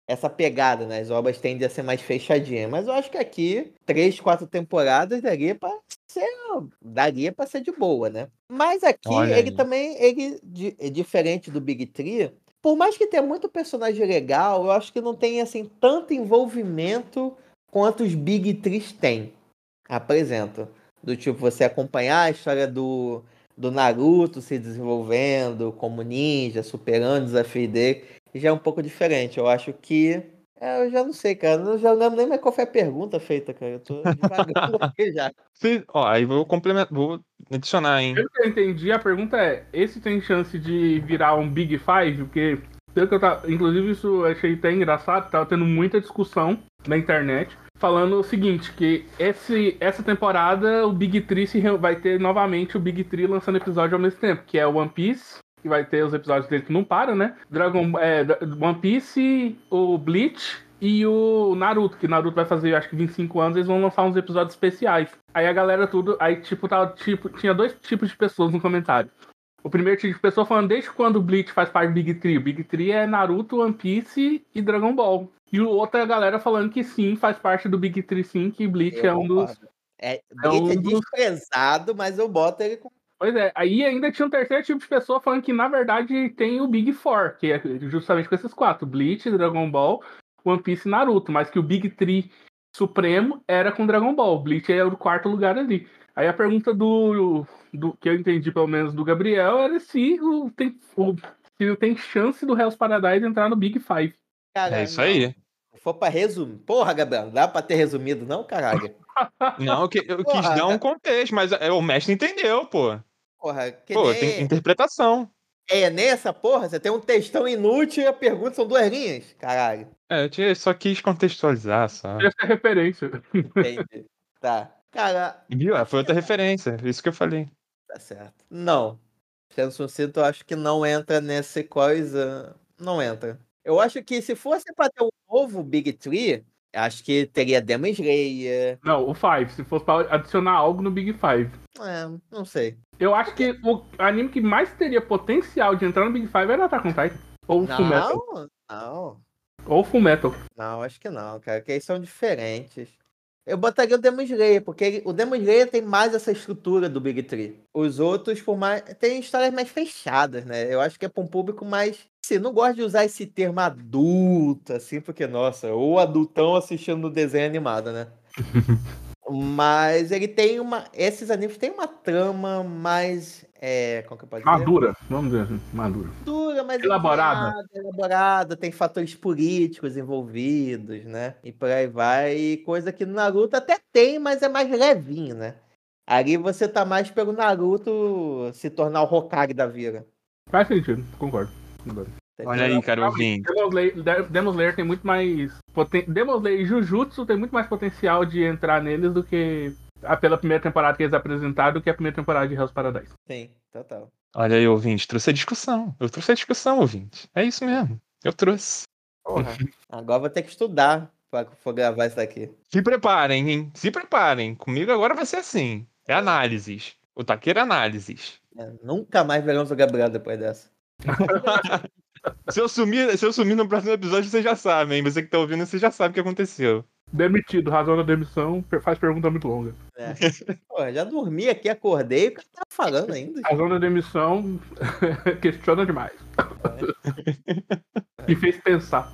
essa pegada, né? As obras tendem a ser mais fechadinhas. Mas eu acho que aqui, três, quatro temporadas daria pra ser, daria pra ser de boa, né? Mas aqui, ele também, ele, é diferente do Big Tree, por mais que tenha muito personagem legal, eu acho que não tem, assim, tanto envolvimento quanto os Big Trees têm. Apresento. Do tipo, você acompanhar a história do, do Naruto se desenvolvendo como ninja, superando o desafio dele, já é um pouco diferente. Eu acho que. É, eu já não sei, cara. Eu já não lembro nem mais qual foi a pergunta feita, cara. Eu tô devagando aqui já. Se- Ó, aí vou complementar, vou adicionar, hein? Pelo que eu entendi, a pergunta é: esse tem chance de virar um Big Five? Porque, pelo que eu tava. Inclusive, isso eu achei até engraçado, tava tendo muita discussão na internet. Falando o seguinte, que esse, essa temporada o Big Tree vai ter novamente o Big Tree lançando episódio ao mesmo tempo, que é o One Piece, que vai ter os episódios dele que não param, né? Dragon, é, One Piece, o Bleach e o Naruto, que Naruto vai fazer acho que 25 anos, eles vão lançar uns episódios especiais. Aí a galera tudo, aí tipo, tava, tipo tinha dois tipos de pessoas no comentário. O primeiro tipo de pessoa falando desde quando o Bleach faz parte do Big Tree. O Big Tree é Naruto, One Piece e Dragon Ball. E o outro é a galera falando que sim, faz parte do Big Tree sim, que Bleach é Eu um dos. É, é um Bleach é dos- desprezado, mas eu boto ele com. Pois é, aí ainda tinha um terceiro tipo de pessoa falando que na verdade tem o Big Four, que é justamente com esses quatro: Bleach, Dragon Ball, One Piece e Naruto, mas que o Big Tree supremo era com Dragon Ball. Bleach é o quarto lugar ali. Aí a pergunta do, do que eu entendi pelo menos do Gabriel era se o, tem, o, se tem chance do Hell's Paradise entrar no Big Five. É isso aí. Se for pra resumir. Porra, Gabriel, não dá pra ter resumido, não, caralho? Não, eu, que- eu quis Porra, dar um contexto, mas é, o mestre entendeu, pô. Porra, que Pô, nem tem interpretação. é nessa porra, você tem um textão inútil e a pergunta são duas linhas. Caralho. É, eu tinha- só quis contextualizar, só. Essa é a referência. Entendi. tá. Cara, Viu? É, Foi outra referência, isso que eu falei. tá certo. Não. Sendo sucinto, eu acho que não entra nessa coisa. Não entra. Eu acho que se fosse pra ter um novo Big Tree, acho que teria Demon Slayer. Não, o Five, se fosse pra adicionar algo no Big Five. É, não sei. Eu acho que o anime que mais teria potencial de entrar no Big Five era Attack on Titan. Ou Full Metal. Não, não. Ou Full Metal. Não, acho que não, cara, que eles são diferentes. Eu botaria o Demon Slayer, porque o Demon Slayer tem mais essa estrutura do Big Tree. Os outros, por mais. tem histórias mais fechadas, né? Eu acho que é pra um público mais. Assim, não gosto de usar esse termo adulto, assim, porque, nossa, ou adultão assistindo desenho animado, né? Mas ele tem uma. Esses animes têm uma trama mais. É, como que eu posso dizer? Madura. Vamos dizer madura. dura, mas Elaborada. elaborada, tem fatores políticos envolvidos, né? E por aí vai. E coisa que no Naruto até tem, mas é mais levinho, né? Ali você tá mais pelo Naruto se tornar o Hokage da vida. Faz sentido, concordo. concordo. Olha aí, cara, ouvinte. Demon Slayer, tem muito mais. Poten... Demon Slayer e Jujutsu tem muito mais potencial de entrar neles do que a pela primeira temporada que eles apresentaram do que a primeira temporada de Hell's Paradise. Sim, total. Olha aí, ouvinte, trouxe a discussão. Eu trouxe a discussão, ouvinte. É isso mesmo. Eu trouxe. Porra. Agora vou ter que estudar pra for gravar isso daqui. Se preparem, hein? Se preparem. Comigo agora vai ser assim. É análises. O Taqueira análises. É, nunca mais veremos o Gabriel depois dessa. Se eu sumir, se eu sumir no próximo episódio, vocês já sabem, hein? Você que tá ouvindo, você já sabe o que aconteceu. Demitido, razão da demissão, faz pergunta muito longa. É. Porra, já dormi aqui, acordei o cara tá falando ainda. Razão da demissão questiona demais. Me fez pensar.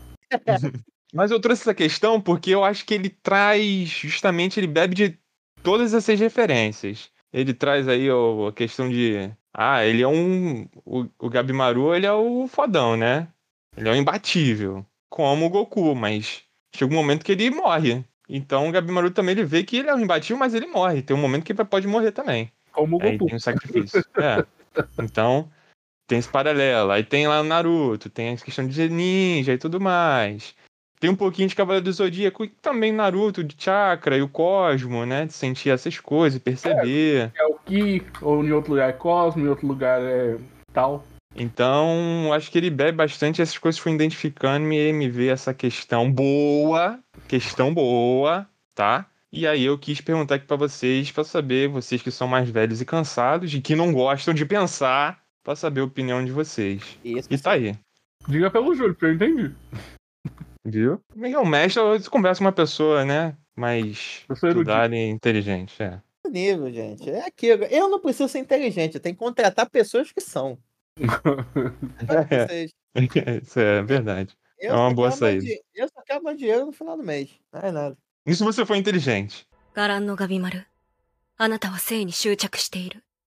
Mas eu trouxe essa questão porque eu acho que ele traz, justamente, ele bebe de todas essas referências. Ele traz aí ó, a questão de. Ah, ele é um. O, o Gabimaru, ele é o fodão, né? Ele é o imbatível. Como o Goku, mas chega um momento que ele morre. Então o Gabimaru também ele vê que ele é um imbatível, mas ele morre. Tem um momento que ele pode morrer também. Como o Aí Goku. tem um sacrifício. é. Então, tem esse paralelo. Aí tem lá o Naruto, tem a questão de ninja e tudo mais. Tem um pouquinho de Cavaleiro do Zodíaco e também Naruto, de chakra e o Cosmo, né? De sentir essas coisas, perceber. É o Ki, ou em outro lugar é Cosmo, em outro lugar é tal. Então, acho que ele bebe bastante essas coisas que foi identificando e me vê essa questão boa, questão boa, tá? E aí eu quis perguntar aqui pra vocês, pra saber, vocês que são mais velhos e cansados e que não gostam de pensar, pra saber a opinião de vocês. Isso. E tá aí. Diga pelo Júlio, porque eu entendi. Viu? Miguel é é? Mestre, eu converso com uma pessoa, né? Mais estudada e inteligente, é. Nível, gente. É aquilo. Eu não preciso ser inteligente, eu tenho que contratar pessoas que são. é, isso é verdade. Eu é uma boa saída. De, eu só quero meu dinheiro no final do mês. Não é nada. Isso você foi inteligente.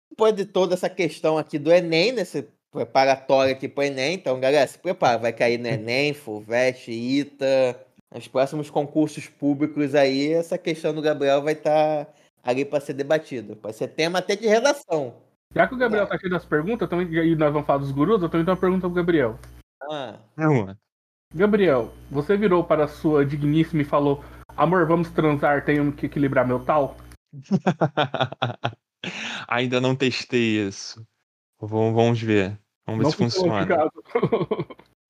Depois de toda essa questão aqui do Enem, nesse preparatório aqui pro Enem, então, galera, se prepara. Vai cair no Enem, FUVEST, ITA, nos próximos concursos públicos aí, essa questão do Gabriel vai estar ali para ser debatida. Pode ser tema até de redação. Já que o Gabriel tá cheio das perguntas, também, e nós vamos falar dos gurus, eu também tenho uma pergunta pro Gabriel. Ah, Não, Gabriel, você virou para a sua digníssima e falou: Amor, vamos transar, tenho que equilibrar meu tal? Ainda não testei isso. Vamos, vamos ver. Vamos ver Não se funciona.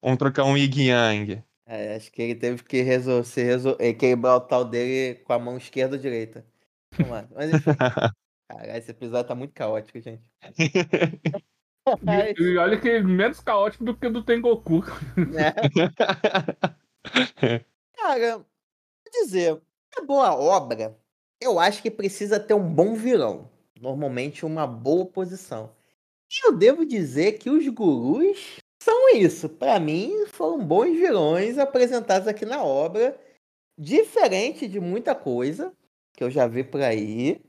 Vamos trocar um Yin Yang. é, acho que ele teve que resol se resol equilibrar o tal dele com a mão esquerda ou direita. Vamos lá. Mas enfim. Caralho, esse episódio tá muito caótico, gente. E, e olha que menos caótico do que o do Tengoku. né? Cara, vou dizer, uma boa obra, eu acho que precisa ter um bom vilão. Normalmente uma boa oposição. E eu devo dizer que os gurus são isso. Pra mim, foram bons vilões apresentados aqui na obra. Diferente de muita coisa que eu já vi por aí.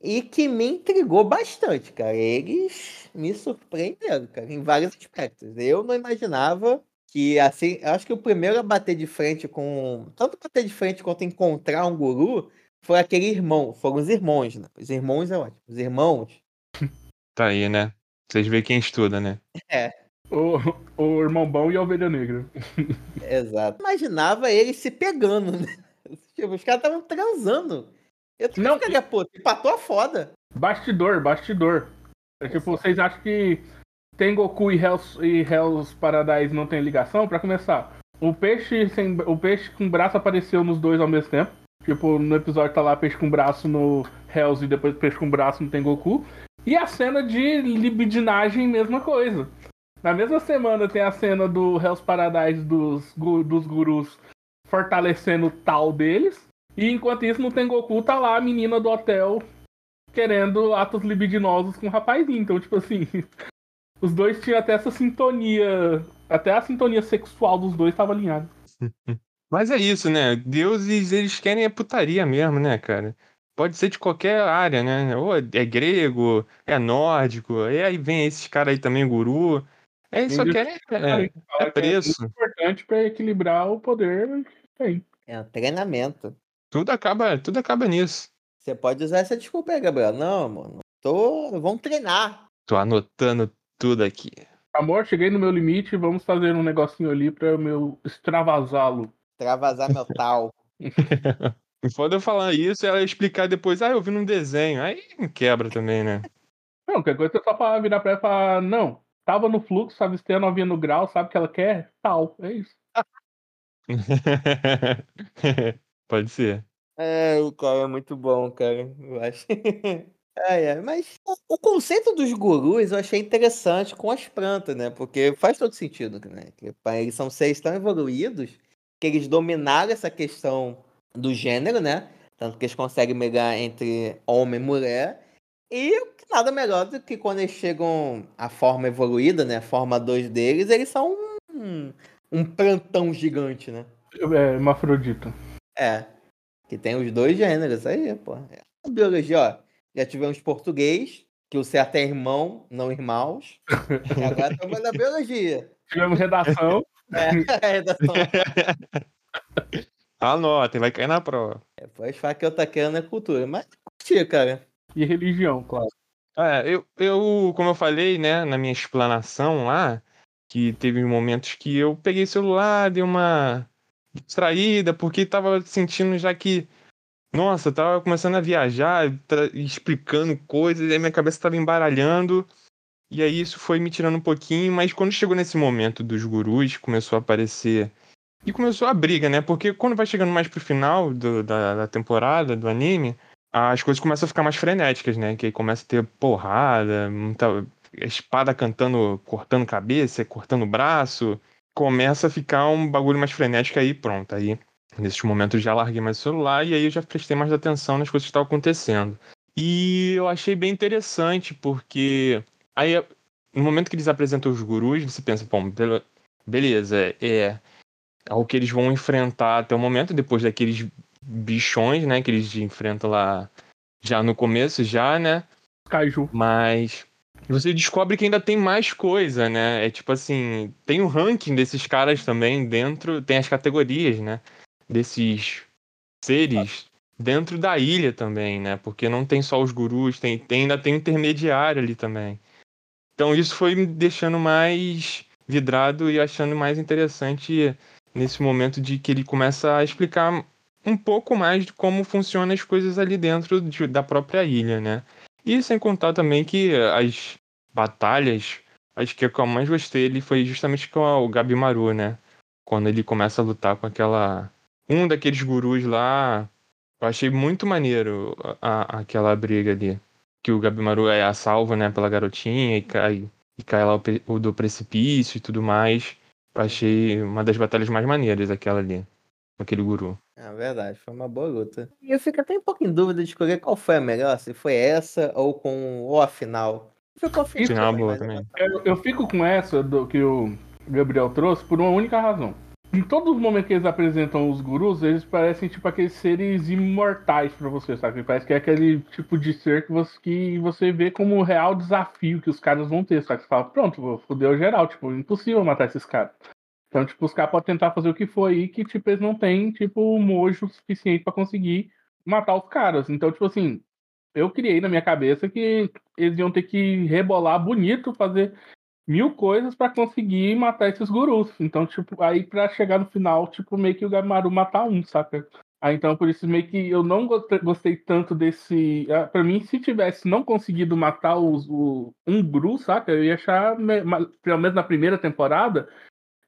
E que me intrigou bastante, cara. Eles me surpreenderam, cara, em vários aspectos. Eu não imaginava que assim, acho que o primeiro a bater de frente com, tanto bater de frente quanto encontrar um guru, foi aquele irmão, foram os irmãos, né? Os irmãos é ótimo. Os irmãos, Tá aí, né? Vocês veem quem estuda, né? O, o irmão bom e a ovelha negra. exato. Imaginava eles se pegando, né? Tipo, os caras estavam transando. Eu Não, ficaria, pô, empatou a foda. Bastidor, bastidor. É tipo, vocês acham que Tengoku e Hell's, e Hell's Paradise não tem ligação? Pra começar, o peixe, sem, o peixe com braço apareceu nos dois ao mesmo tempo. Tipo, no episódio tá lá peixe com braço no Hells e depois peixe com braço no Tengoku. E a cena de libidinagem, mesma coisa. Na mesma semana tem a cena do Hell's Paradise dos, dos gurus fortalecendo o tal deles. E enquanto isso, no Tengoku tá lá a menina do hotel querendo atos libidinosos com o rapazinho. Então, tipo assim, os dois tinham até essa sintonia. Até a sintonia sexual dos dois tava alinhada. Mas é isso, né? Deuses, eles querem a putaria mesmo, né, cara? Pode ser de qualquer área, né? Ou é grego, é nórdico, e aí vem esses caras aí também, guru. É, Eles- querem. É, Fala é que É preço. muito importante pra equilibrar o poder. Tem. É um treinamento. Tudo acaba, tudo acaba nisso. Você pode usar essa desculpa aí, Gabriel. Não, mano. Tô. Vamos treinar. Tô anotando tudo aqui. Amor, cheguei no meu limite, vamos fazer um negocinho ali pra eu meu extravasá-lo. Travasar meu tal. E foda eu falar isso e ela explicar depois, ah, eu vi num desenho. Aí quebra também, né? Não, qualquer coisa é só pra virar pra ela e falar, não, tava no fluxo, sabe, se tem a novinha no grau, sabe o que ela quer? Tal. É isso. Pode ser. É, o cara é muito bom, cara. Eu acho. É, é, mas o, o conceito dos gurus eu achei interessante com as plantas, né? Porque faz todo sentido, né? Que, eles são seres tão evoluídos que eles dominaram essa questão do gênero, né? Tanto que eles conseguem migrar entre homem e mulher. E nada melhor do que quando eles chegam à forma evoluída, né? A forma 2 deles, eles são um, um plantão gigante, né? É, hermafrodita. É. Que tem os dois gêneros aí, pô. É. A biologia, ó. Já tivemos português, que o certo é irmão, não irmãos. E agora estamos na biologia. Tivemos redação. É, a redação. Anotem, vai cair na prova. Depois fala que eu tá querendo é cultura. Mas curti, cara. E religião, claro. É, eu, eu, como eu falei, né, na minha explanação lá, que teve momentos que eu peguei o celular, dei uma distraída, porque tava sentindo já que, nossa, tava começando a viajar, tra- explicando coisas, aí minha cabeça tava embaralhando, e aí isso foi me tirando um pouquinho, mas quando chegou nesse momento dos gurus, começou a aparecer. E começou a briga, né? Porque quando vai chegando mais pro final do- da, da temporada, do anime, as coisas começam a ficar mais frenéticas, né? Que aí começa a ter porrada, muita... espada cantando, cortando cabeça, cortando braço. Começa a ficar um bagulho mais frenético aí, pronto. Aí, nesse momento, já larguei mais o celular e aí eu já prestei mais atenção nas coisas que estavam acontecendo. E eu achei bem interessante, porque aí, no momento que eles apresentam os gurus, você pensa, bom, beleza, é, é o que eles vão enfrentar até o momento, depois daqueles bichões, né, que eles enfrentam lá já no começo, já, né? Kaiju. Mas você descobre que ainda tem mais coisa, né? É tipo assim, tem o um ranking desses caras também dentro, tem as categorias, né? Desses seres dentro da ilha também, né? Porque não tem só os gurus, tem, tem ainda tem um intermediário ali também. Então isso foi me deixando mais vidrado e achando mais interessante nesse momento de que ele começa a explicar um pouco mais de como funcionam as coisas ali dentro de, da própria ilha, né? E sem contar também que as batalhas, acho que a que eu mais gostei ele foi justamente com o Gabi Maru, né? Quando ele começa a lutar com aquela. Um daqueles gurus lá. Eu achei muito maneiro a, a aquela briga ali. Que o Gabimaru é a salva, né, pela garotinha e cai, e cai lá o, o do precipício e tudo mais. Eu achei uma das batalhas mais maneiras aquela ali aquele guru. É verdade, foi uma boa luta. E eu fico até um pouco em dúvida de escolher qual foi a melhor, se foi essa ou com ou a final. Ficou final, final boa também. Eu, eu, fico com essa do que o Gabriel trouxe por uma única razão. Em todos os momentos que eles apresentam os gurus, eles parecem tipo aqueles seres imortais para você, sabe? Parece que é aquele tipo de ser que você, que você vê como um real desafio que os caras vão ter. Que você fala, pronto, vou o geral, tipo, impossível matar esses caras. Então, tipo, os caras podem tentar fazer o que for aí, que, tipo, eles não têm, tipo, mojo suficiente para conseguir matar os caras. Então, tipo assim, eu criei na minha cabeça que eles iam ter que rebolar bonito, fazer mil coisas para conseguir matar esses gurus. Então, tipo, aí para chegar no final, tipo, meio que o Gamaru matar um, saca? Aí, então, por isso, meio que eu não gostei tanto desse. Ah, para mim, se tivesse não conseguido matar os, o, um guru, saca? Eu ia achar, pelo menos na primeira temporada,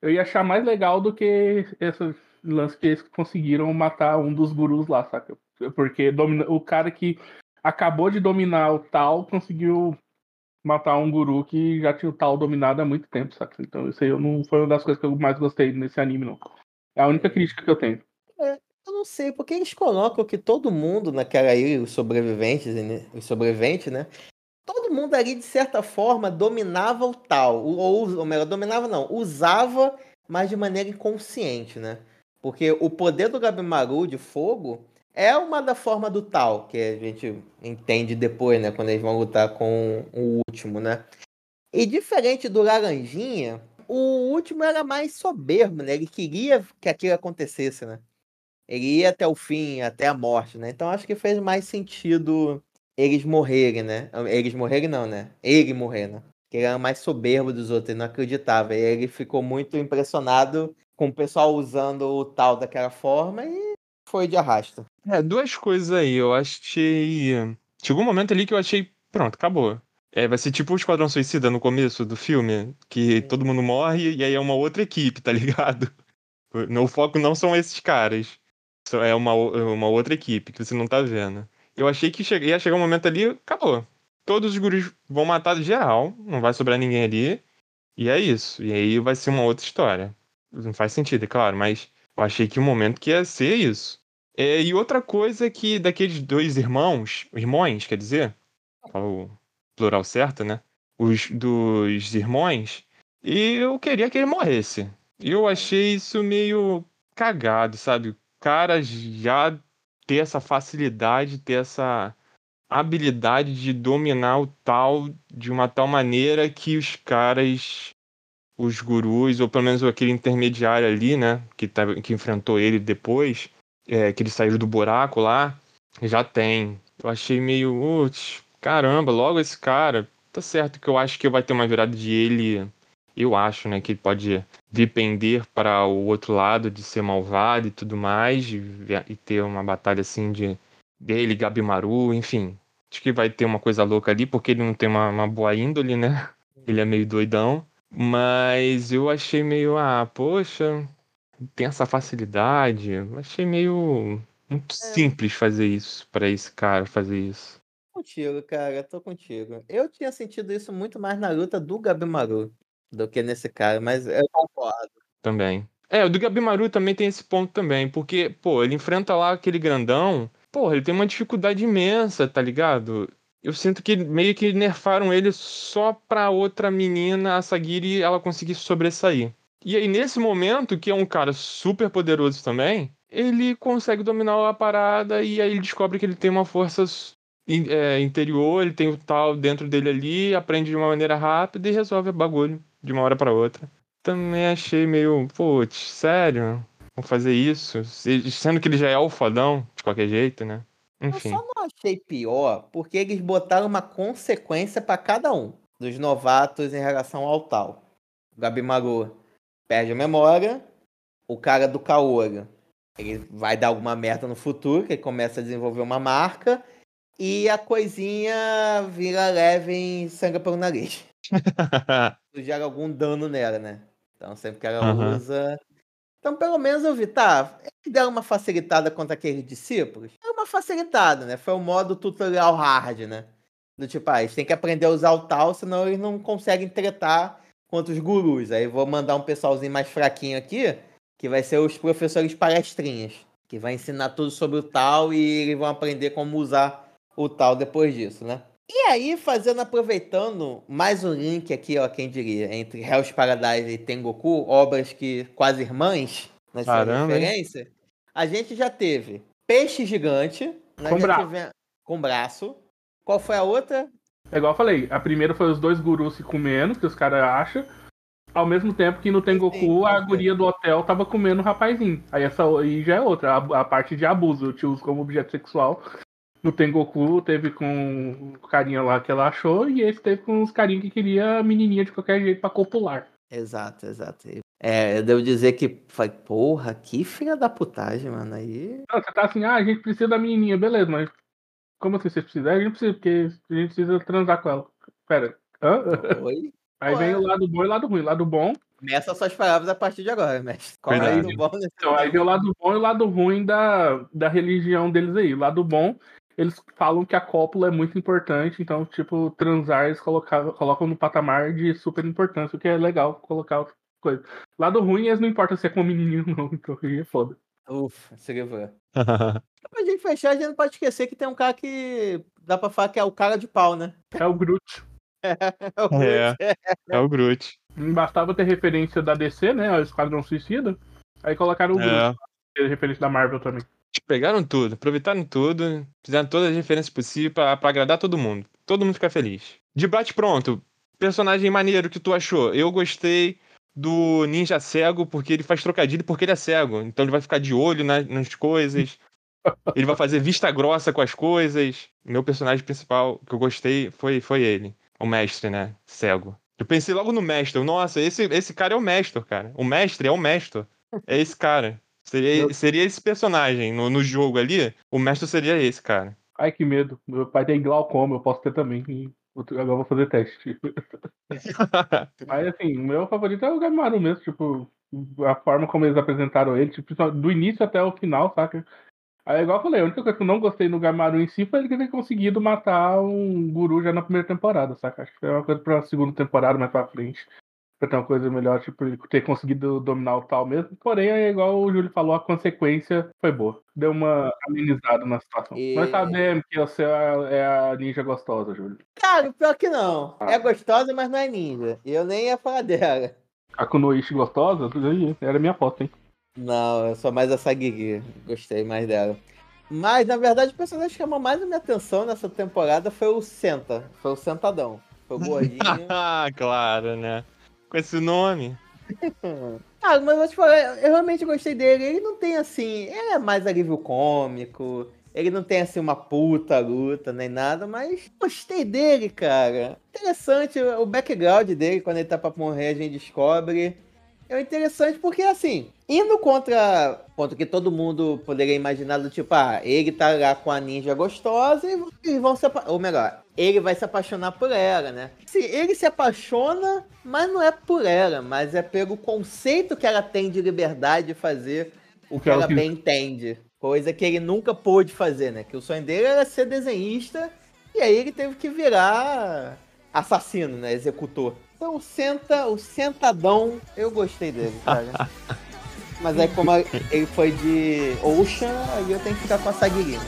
eu ia achar mais legal do que esse lance que eles conseguiram matar um dos gurus lá, saca? Porque domina... o cara que acabou de dominar o tal conseguiu matar um guru que já tinha o tal dominado há muito tempo, saca? Então isso aí não foi uma das coisas que eu mais gostei nesse anime, não. É a única crítica que eu tenho. É, eu não sei, porque eles colocam que todo mundo naquela ilha, os sobreviventes, né? Os sobreviventes, né? todo mundo ali, de certa forma, dominava o tal. Ou, ou melhor, dominava não, usava, mas de maneira inconsciente, né? Porque o poder do Gabimaru de fogo é uma da forma do tal, que a gente entende depois, né? Quando eles vão lutar com o último, né? E diferente do Laranjinha, o último era mais soberbo, né? Ele queria que aquilo acontecesse, né? Ele ia até o fim, até a morte, né? Então acho que fez mais sentido eles morrerem, né? Eles morrerem não, né? Ele morrer, né? Que ele era mais soberbo dos outros, ele não acreditava. E ele ficou muito impressionado com o pessoal usando o tal daquela forma e foi de arrasto. É, duas coisas aí. Eu achei. Chegou um momento ali que eu achei. Pronto, acabou. É, vai ser tipo o Esquadrão Suicida no começo do filme, que todo mundo morre e aí é uma outra equipe, tá ligado? O foco não são esses caras. É uma, uma outra equipe que você não tá vendo. Eu achei que ia chegar um momento ali, acabou. Todos os gurus vão matar de geral, não vai sobrar ninguém ali. E é isso. E aí vai ser uma outra história. Não faz sentido, é claro, mas eu achei que o um momento que ia ser isso. É, e outra coisa que daqueles dois irmãos, irmãos, quer dizer, o plural certo, né? Os dos irmãos, e eu queria que ele morresse. Eu achei isso meio cagado, sabe? O cara já ter essa facilidade, ter essa habilidade de dominar o tal de uma tal maneira que os caras, os gurus, ou pelo menos aquele intermediário ali, né, que, tá, que enfrentou ele depois, é, que ele saiu do buraco lá, já tem. Eu achei meio, putz, caramba, logo esse cara. Tá certo que eu acho que vai ter uma virada de ele eu acho, né, que ele pode depender para o outro lado de ser malvado e tudo mais, e, e ter uma batalha assim de dele, Gabimaru, enfim. Acho que vai ter uma coisa louca ali, porque ele não tem uma, uma boa índole, né? Ele é meio doidão. Mas eu achei meio, ah, poxa, tem essa facilidade. Achei meio muito é. simples fazer isso, para esse cara fazer isso. contigo, cara, tô contigo. Eu tinha sentido isso muito mais na luta do Gabimaru do que nesse cara, mas eu concordo. Também. É, o do Gabimaru também tem esse ponto também, porque, pô, ele enfrenta lá aquele grandão, pô, ele tem uma dificuldade imensa, tá ligado? Eu sinto que meio que nerfaram ele só pra outra menina, a Sagiri, ela conseguir sobressair. E aí, nesse momento, que é um cara super poderoso também, ele consegue dominar a parada e aí ele descobre que ele tem uma força é, interior, ele tem o tal dentro dele ali, aprende de uma maneira rápida e resolve o bagulho de uma hora para outra. Também achei meio, putz, sério? Vão fazer isso? Sendo que ele já é o fodão, de qualquer jeito, né? Enfim. Eu só não achei pior porque eles botaram uma consequência para cada um dos novatos em relação ao tal. O Gabimaru perde a memória, o cara do Kaoru ele vai dar alguma merda no futuro, que ele começa a desenvolver uma marca, e a coisinha vira leve em sangue pelo nariz. Gera algum dano nela, né? Então sempre que ela uhum. usa. Então, pelo menos eu vi, tá, ele deu uma facilitada contra aqueles discípulos. É uma facilitada, né? Foi o modo tutorial hard, né? Do tipo, ah, eles têm que aprender a usar o tal, senão eles não conseguem tretar contra os gurus. Aí vou mandar um pessoalzinho mais fraquinho aqui, que vai ser os professores palestrinhas, que vai ensinar tudo sobre o tal e eles vão aprender como usar o tal depois disso, né? E aí, fazendo, aproveitando mais um link aqui, ó, quem diria, entre Hell's Paradise e Tengoku, obras que quase irmãs, na sua referência, a gente já teve Peixe Gigante, né? com. Vem... com braço. Qual foi a outra? É igual eu falei, a primeira foi os dois gurus se comendo, que os caras acham. Ao mesmo tempo que no Tengoku a guria do hotel tava comendo o rapazinho. Aí essa aí já é outra, a, a parte de abuso, eu te uso como objeto sexual. No Tengoku teve com o carinha lá que ela achou, e esse teve com os carinhos que queria a menininha de qualquer jeito pra copular. Exato, exato. É, eu devo dizer que foi, porra, que filha da putagem, mano. Aí. Não, você tá assim, ah, a gente precisa da menininha, beleza, mas como assim você precisa? A gente precisa, porque a gente precisa transar com ela. Pera, hã? Oi? Aí Ué. vem o lado bom e o lado ruim. O lado bom. Começa suas palavras a partir de agora, mestre. Qual é o bom então, aí vem o lado bom e o lado ruim da, da religião deles aí. O lado bom eles falam que a cópula é muito importante, então, tipo, transar eles colocam, colocam no patamar de super importância, o que é legal colocar coisa. Lado ruim, eles não importa se é com menininho ou não, então aí é foda. Ufa, seria pra gente fechar, a gente não pode esquecer que tem um cara que dá pra falar que é o cara de pau, né? É o Groot. é, é, o Groot. É, é o Groot. Bastava ter referência da DC, né? O Esquadrão Suicida. Aí colocaram o é. Groot. Referência da Marvel também. Pegaram tudo, aproveitaram tudo, fizeram todas as referências possíveis pra, pra agradar todo mundo. Todo mundo ficar feliz. De bate pronto, personagem maneiro que tu achou? Eu gostei do ninja cego porque ele faz trocadilho porque ele é cego. Então ele vai ficar de olho nas, nas coisas. Ele vai fazer vista grossa com as coisas. Meu personagem principal que eu gostei foi, foi ele. O mestre, né? Cego. Eu pensei logo no mestre. Nossa, esse, esse cara é o mestre, cara. O mestre é o mestre. É esse cara. Seria, seria esse personagem no, no jogo ali, o mestre seria esse, cara. Ai, que medo. Meu pai tem glaucoma, eu posso ter também. Agora vou fazer teste. Mas assim, o meu favorito é o Gamaru mesmo, tipo, a forma como eles apresentaram ele, tipo, do início até o final, saca? Aí, igual eu falei, a única coisa que eu não gostei no Gamaru em si foi ele ter conseguido matar um guru já na primeira temporada, saca? Acho que foi uma coisa pra segunda temporada mais pra frente pra ter uma coisa melhor, tipo, ter conseguido dominar o tal mesmo. Porém, é igual o Júlio falou, a consequência foi boa. Deu uma amenizada na situação. E... Nós sabemos que você é a ninja gostosa, Júlio. Cara, pior que não. Ah. É gostosa, mas não é ninja. Eu nem ia falar dela. A Kunoichi gostosa? Era minha foto, hein? Não, eu sou mais a Sagiri. Gostei mais dela. Mas, na verdade, o personagem que chamou mais a minha atenção nessa temporada foi o Senta. Foi o Sentadão. Foi o gordinho. Ah, claro, né? com esse nome. ah, mas eu, te falar, eu realmente gostei dele. Ele não tem assim. Ele é mais alívio cômico. Ele não tem assim uma puta luta nem nada, mas gostei dele, cara. Interessante o background dele quando ele tá pra morrer, a gente descobre. É interessante porque, assim, indo contra, contra o que todo mundo poderia imaginar, do tipo, ah, ele tá lá com a ninja gostosa e vão se Ou melhor, ele vai se apaixonar por ela, né? Sim, ele se apaixona, mas não é por ela, mas é pelo conceito que ela tem de liberdade de fazer o que, ela bem entende. Coisa que ele nunca pôde fazer, né? Que o sonho dele era ser desenhista E aí ele teve que virar assassino, né? Executor. Então o Senta, o Sentadão, eu gostei dele, cara. Mas aí como ele foi de Ocean, aí eu tenho que ficar com a Saguirina.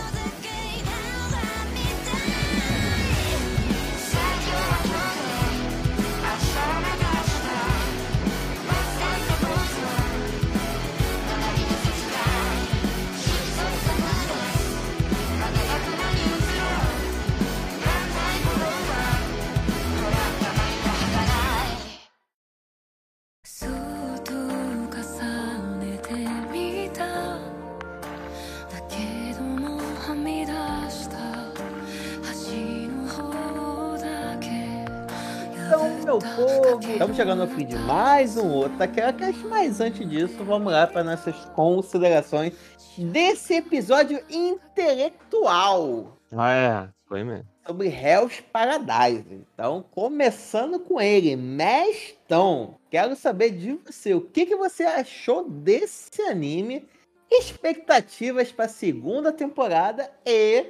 Estamos chegando ao fim de mais um outro Taqueracast, mas antes disso, vamos lá para nossas considerações desse episódio intelectual. Ah, é, foi mesmo. Sobre Hell's Paradise. Então, começando com ele, Mestão. Quero saber de você, o que, que você achou desse anime? Expectativas para a segunda temporada e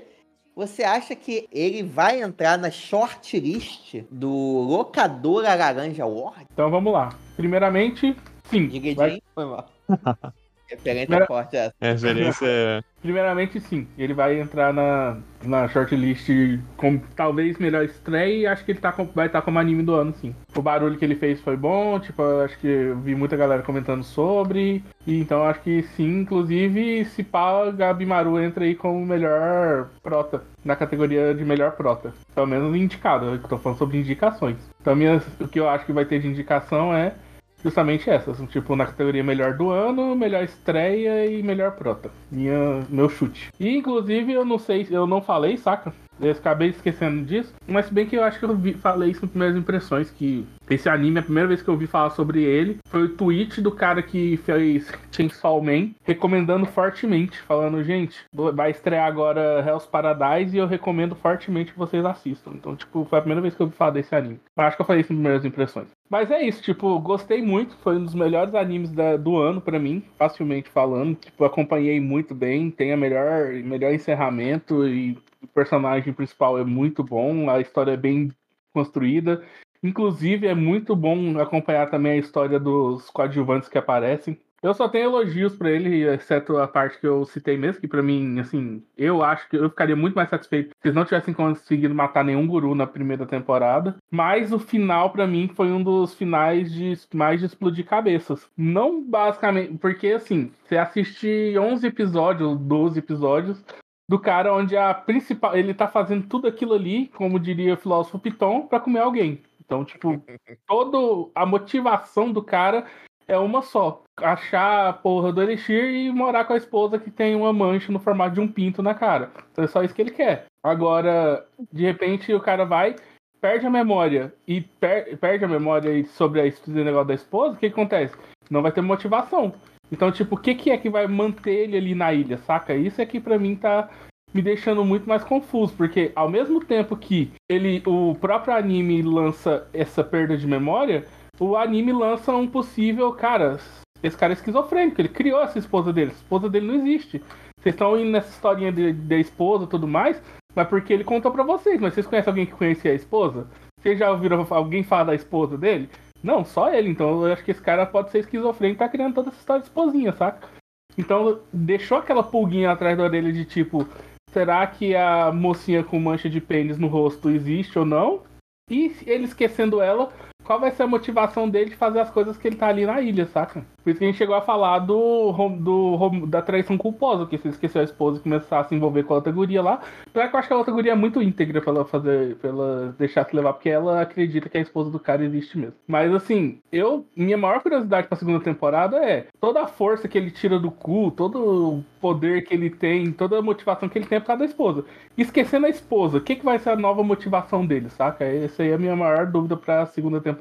você acha que ele vai entrar na shortlist do Locadora Laranja Award? Então vamos lá. Primeiramente, sim. Diga vai... foi mal. Referência Primeira... forte essa. Referência. É- Primeiramente, sim. Ele vai entrar na, na shortlist com talvez melhor estreia e acho que ele tá com, vai estar tá como anime do ano, sim. O barulho que ele fez foi bom, tipo, acho que eu vi muita galera comentando sobre. E então acho que sim, inclusive, se pá, Gabi Maru entra aí como melhor prota. Na categoria de melhor prota. Pelo menos indicado. Eu tô falando sobre indicações. Então minha, o que eu acho que vai ter de indicação é justamente essas. Tipo, na categoria melhor do ano, melhor estreia e melhor prota. Minha, meu chute. E inclusive eu não sei, eu não falei, saca? Eu acabei esquecendo disso. Mas bem que eu acho que eu vi, falei isso nas primeiras impressões, que esse anime, a primeira vez que eu ouvi falar sobre ele, foi o tweet do cara que fez Chainsaw Man, recomendando fortemente, falando, gente, vai estrear agora Hell's Paradise e eu recomendo fortemente que vocês assistam. Então, tipo, foi a primeira vez que eu ouvi falar desse anime. Eu acho que eu falei isso nas primeiras impressões. Mas é isso, tipo, gostei muito, foi um dos melhores animes da, do ano para mim, facilmente falando. Tipo, acompanhei muito bem, tem a melhor, melhor encerramento e o personagem principal é muito bom, a história é bem construída. Inclusive, é muito bom acompanhar também a história dos coadjuvantes que aparecem. Eu só tenho elogios para ele, exceto a parte que eu citei mesmo, que para mim, assim, eu acho que eu ficaria muito mais satisfeito se eles não tivessem conseguido matar nenhum guru na primeira temporada. Mas o final, para mim, foi um dos finais de mais de explodir cabeças. Não basicamente, porque assim, você assiste 11 episódios, 12 episódios, do cara onde a principal. Ele tá fazendo tudo aquilo ali, como diria o filósofo Piton, para comer alguém. Então, tipo, toda a motivação do cara é uma só. Achar a porra do Elixir e morar com a esposa que tem uma mancha no formato de um pinto na cara. Então é só isso que ele quer. Agora, de repente, o cara vai, perde a memória e per perde a memória sobre esse negócio da esposa, o que, que acontece? Não vai ter motivação. Então, tipo, o que, que é que vai manter ele ali na ilha, saca? Isso é que pra mim tá me deixando muito mais confuso, porque ao mesmo tempo que ele, o próprio anime lança essa perda de memória, o anime lança um possível, cara, esse cara é esquizofrênico, ele criou essa esposa dele, a esposa dele não existe. Vocês estão indo nessa historinha da esposa e tudo mais, mas porque ele contou para vocês, mas vocês conhecem alguém que conhecia a esposa? Vocês já ouviram alguém falar da esposa dele? Não, só ele. Então eu acho que esse cara pode ser esquizofrênico tá criando toda essa história de esposinha, saca? Então deixou aquela pulguinha atrás da orelha de tipo, será que a mocinha com mancha de pênis no rosto existe ou não? E ele esquecendo ela, qual vai ser a motivação dele de fazer as coisas que ele tá ali na ilha, saca? Por isso que a gente chegou a falar do, do da traição culposa, que se esqueceu a esposa e começar a se envolver com a outra guria lá. Apesar que eu acho que a outra guria é muito íntegra pra ela fazer, pra ela deixar se levar, porque ela acredita que a esposa do cara existe mesmo. Mas assim, eu, minha maior curiosidade pra segunda temporada é toda a força que ele tira do cu, todo o poder que ele tem, toda a motivação que ele tem por causa da esposa. Esquecendo a esposa, o que, que vai ser a nova motivação dele, saca? Essa aí é a minha maior dúvida pra segunda temporada.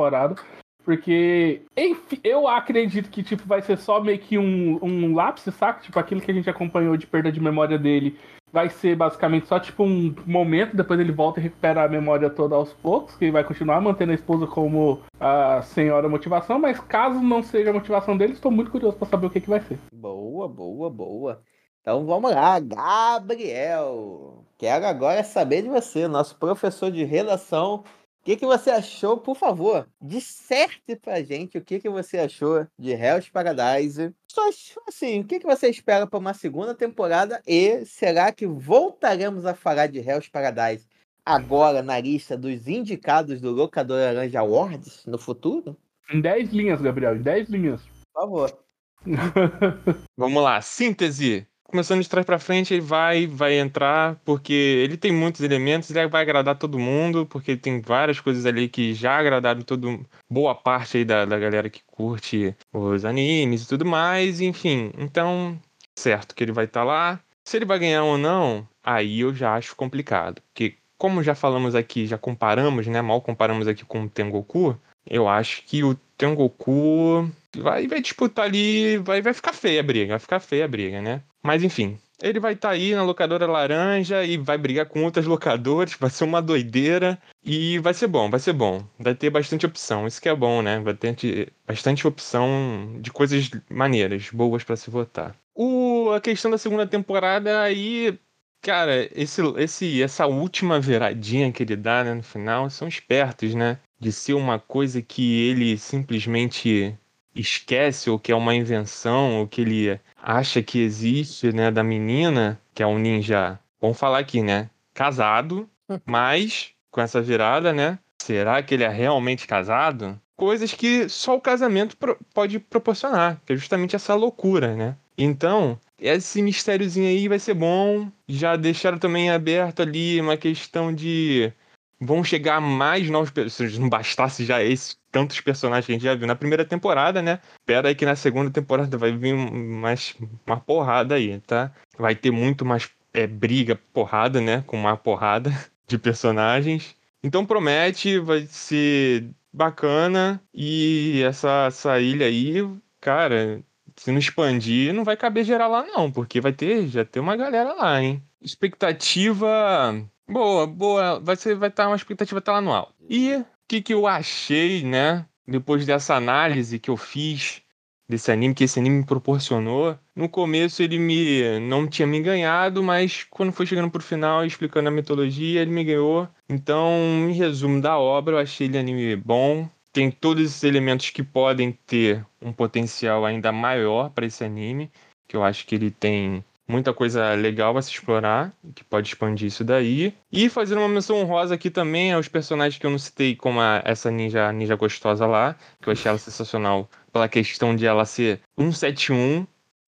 Porque, enfim, eu acredito que, tipo, vai ser só meio que um, um lápis, saca? Tipo, aquilo que a gente acompanhou de perda de memória dele vai ser basicamente só, tipo, um momento, depois ele volta e recupera a memória toda aos poucos, que ele vai continuar mantendo a esposa como a senhora motivação, mas caso não seja a motivação dele, estou muito curioso para saber o que, que vai ser. Boa, boa, boa. Então vamos lá, Gabriel. Quero agora saber de você, nosso professor de redação. O que, que você achou, por favor? Disserte pra gente o que, que você achou de Hell's Paradise. Só assim, o que, que você espera para uma segunda temporada? E será que voltaremos a falar de Hell's Paradise agora na lista dos indicados do Locador Laranja Awards no futuro? Em 10 linhas, Gabriel, em 10 linhas. Por favor. Vamos lá, síntese. Começando de trás pra frente, ele vai, vai entrar, porque ele tem muitos elementos, ele vai agradar todo mundo, porque tem várias coisas ali que já agradaram todo, boa parte aí da, da galera que curte os animes e tudo mais, enfim. Então, certo que ele vai estar tá lá. Se ele vai ganhar ou não, aí eu já acho complicado. Porque, como já falamos aqui, já comparamos, né? Mal comparamos aqui com o Tengoku, eu acho que o Tengoku vai, vai disputar ali, vai, vai ficar feia a briga, vai ficar feia a briga, né? Mas enfim, ele vai estar tá aí na locadora laranja e vai brigar com outras locadoras, vai ser uma doideira e vai ser bom, vai ser bom. Vai ter bastante opção, isso que é bom, né? Vai ter bastante opção de coisas maneiras, boas para se votar. O, a questão da segunda temporada aí, cara, esse, esse, essa última viradinha que ele dá né, no final são espertos, né? De ser uma coisa que ele simplesmente esquece ou que é uma invenção ou que ele acha que existe, né, da menina, que é um ninja, vamos falar aqui, né, casado, mas com essa virada, né, será que ele é realmente casado? Coisas que só o casamento pro pode proporcionar, que é justamente essa loucura, né? Então, esse mistériozinho aí vai ser bom. Já deixaram também aberto ali uma questão de vão chegar mais novos personagens. Não bastasse já esse tantos personagens que a gente já viu na primeira temporada, né? Espera aí que na segunda temporada vai vir mais uma porrada aí, tá? Vai ter muito mais é, briga, porrada, né? Com uma porrada de personagens. Então promete, vai ser bacana. E essa, essa ilha aí, cara, se não expandir, não vai caber geral lá, não, porque vai ter, já tem uma galera lá, hein? Expectativa Boa, boa. Vai ser, vai estar tá uma expectativa tá lá no alto. E o que, que eu achei, né? Depois dessa análise que eu fiz desse anime, que esse anime me proporcionou. No começo ele me não tinha me ganhado, mas quando foi chegando pro final, explicando a mitologia, ele me ganhou. Então, em resumo da obra, eu achei ele anime bom. Tem todos esses elementos que podem ter um potencial ainda maior para esse anime, que eu acho que ele tem muita coisa legal a se explorar, que pode expandir isso daí. E fazendo uma menção honrosa aqui também aos personagens que eu não citei, como a, essa ninja, ninja gostosa lá, que eu achei ela sensacional pela questão de ela ser 171.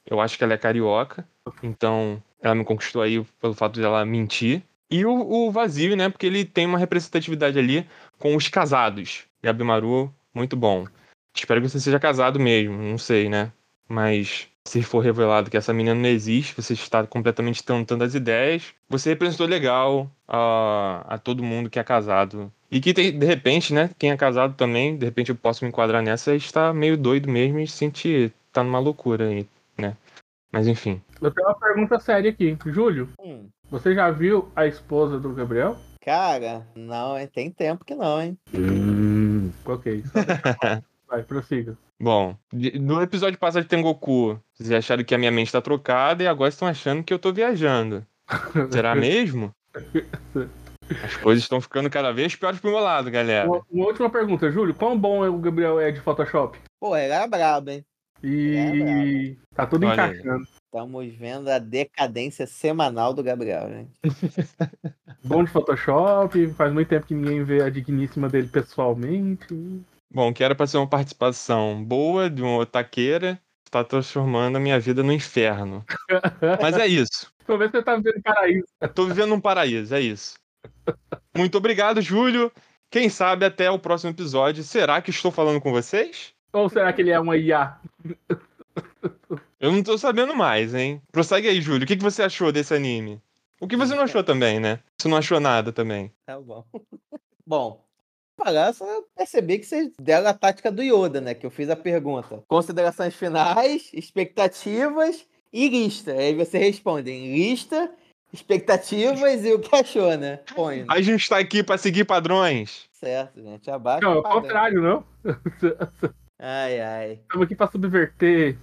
Eu acho que ela é carioca, então ela me conquistou aí pelo fato de ela mentir. E o, o vazio, né? Porque ele tem uma representatividade ali com os casados. Gabimaru, muito bom. Espero que você seja casado mesmo, não sei, né? Mas se for revelado que essa menina não existe, você está completamente tentando as ideias, você representou legal a, a todo mundo que é casado. E que tem, de repente, né, quem é casado também, de repente eu posso me enquadrar nessa, está meio doido mesmo e sente tá numa loucura aí, né? Mas enfim. Eu tenho uma pergunta séria aqui. Júlio, hum. você já viu a esposa do Gabriel? Cara, não, tem tempo que não, hein? Hum, ok. Vai, prossiga. Bom, no episódio passado de Tengoku, vocês acharam que a minha mente tá trocada e agora estão achando que eu tô viajando. Será mesmo? As coisas estão ficando cada vez piores pro meu lado, galera. Uma, uma última pergunta, Júlio. Quão bom o Gabriel é de Photoshop? Pô, ele era brabo, hein? E tá tudo Olha encaixando. Estamos vendo a decadência semanal do Gabriel, né? bom de Photoshop, faz muito tempo que ninguém vê a digníssima dele pessoalmente. Bom, que era pra ser uma participação boa de uma otaqueira, está transformando a minha vida no inferno. Mas é isso. Tô vendo que você tá vivendo um paraíso. Tô vivendo um paraíso, é isso. Muito obrigado, Júlio. Quem sabe até o próximo episódio. Será que estou falando com vocês? Ou será que ele é uma IA? Eu não tô sabendo mais, hein? Prossegue aí, Júlio. O que você achou desse anime? O que você não achou também, né? Você não achou nada também. Tá bom. bom, pagar, só perceber que vocês deram a tática do Yoda, né? Que eu fiz a pergunta. Considerações finais, expectativas e lista. Aí você responde lista, expectativas e o que achou, né? Põe. A gente tá aqui para seguir padrões. Certo, gente. Abaixo. Não, ao contrário, não. Ai, ai. Estamos aqui para subverter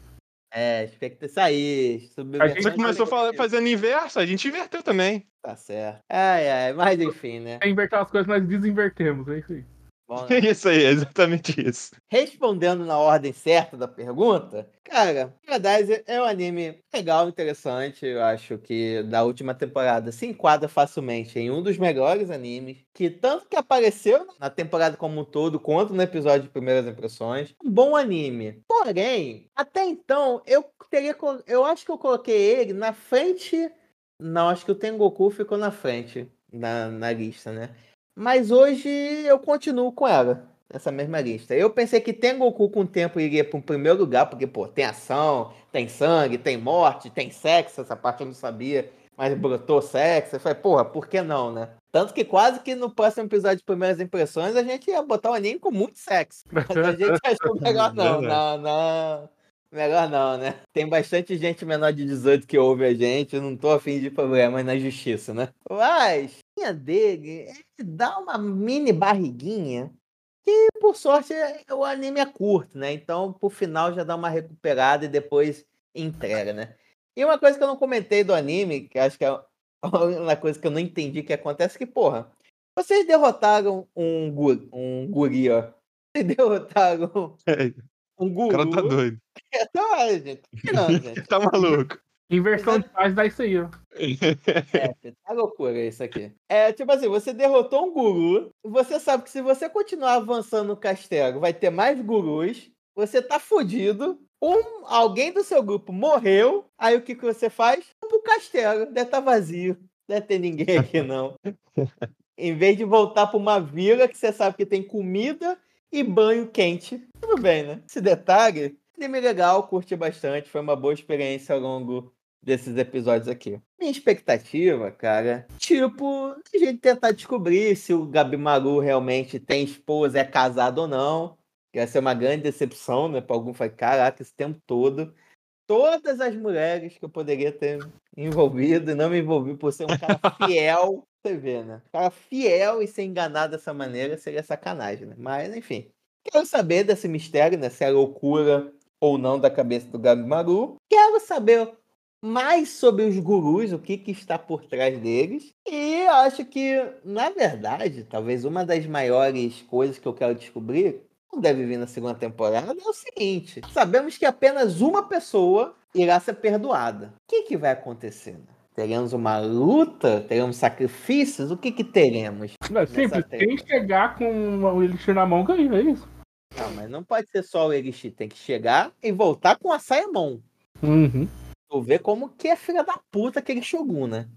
É, expecta isso aí. A gente começou fala- fazendo inverso, a gente inverteu também. Tá certo. Ai, ai, mas enfim, né? É inverter as coisas, nós desinvertemos, é isso aí. Bom, É isso aí, é exatamente isso. Respondendo na ordem certa da pergunta, cara, Paradise é um anime legal, interessante. Eu acho que da última temporada se enquadra facilmente em um dos melhores animes, que tanto que apareceu na temporada como um todo, quanto no episódio de Primeiras Impressões. Um bom anime. Porém, até então, eu teria. Eu acho que eu coloquei ele na frente. Não, acho que o Tengoku ficou na frente na, na lista, né? Mas hoje eu continuo com ela, nessa mesma lista. Eu pensei que Tengoku com o tempo iria para o primeiro lugar, porque, pô, tem ação, tem sangue, tem morte, tem sexo, essa parte eu não sabia, mas brotou sexo. Eu falei, porra, por que não, né? Tanto que quase que no próximo episódio de Primeiras Impressões a gente ia botar um anime com muito sexo. Mas a gente achou melhor não, não, não. Melhor não, né? Tem bastante gente menor de 18 que ouve a gente, eu não tô afim de problemas na justiça, né? Mas, a linha dele, ele dá uma mini barriguinha que, por sorte, é- o anime é curto, né? Então, pro final já dá uma recuperada e depois entrega, né? E uma coisa que eu não comentei do anime, que acho que é uma coisa que eu não entendi que acontece, que, porra, vocês derrotaram um, gu um guri, ó. Vocês derrotaram um O guru. cara tá doido. É, gente. Não, gente. Tá maluco. Inversão de paz dá isso aí, ó. É, tá loucura isso aqui. É, tipo assim, você derrotou um guru, você sabe que se você continuar avançando no castelo, vai ter mais gurus, você tá fudido, um, alguém do seu grupo morreu, aí o que, que você faz? Pro castelo, deve estar vazio, deve ter ninguém aqui não. em vez de voltar pra uma vila que você sabe que tem comida e banho quente. Tudo bem, né? Esse detalhe, anime legal, curti bastante, foi uma boa experiência ao longo desses episódios aqui. Minha expectativa, cara, tipo, a gente tentar descobrir se o Gabi Maru realmente tem esposa, é casado ou não. Que vai ser uma grande decepção, né? Pra algum falar, caraca, esse tempo todo. Todas as mulheres que eu poderia ter envolvido e não me envolvi por ser um cara fiel. Você vê, né? Um cara fiel e ser enganado dessa maneira seria sacanagem, né? Mas, enfim. Quero saber desse mistério, né? Se é loucura ou não da cabeça do Gabi Maru. Quero saber mais sobre os gurus, o que, que está por trás deles. E acho que, na verdade, talvez uma das maiores coisas que eu quero descobrir, não deve vir na segunda temporada, é o seguinte: sabemos que apenas uma pessoa irá ser perdoada. O que, que vai acontecer? Teremos uma luta? Teremos sacrifícios? O que, que teremos? É simples, quem chegar com o elixir na mão ganha, é isso. Não, mas não pode ser só o Elixir, tem que chegar e voltar com a Saemon. Uhum. Tu vê como que é filha da puta aquele Shogun, né?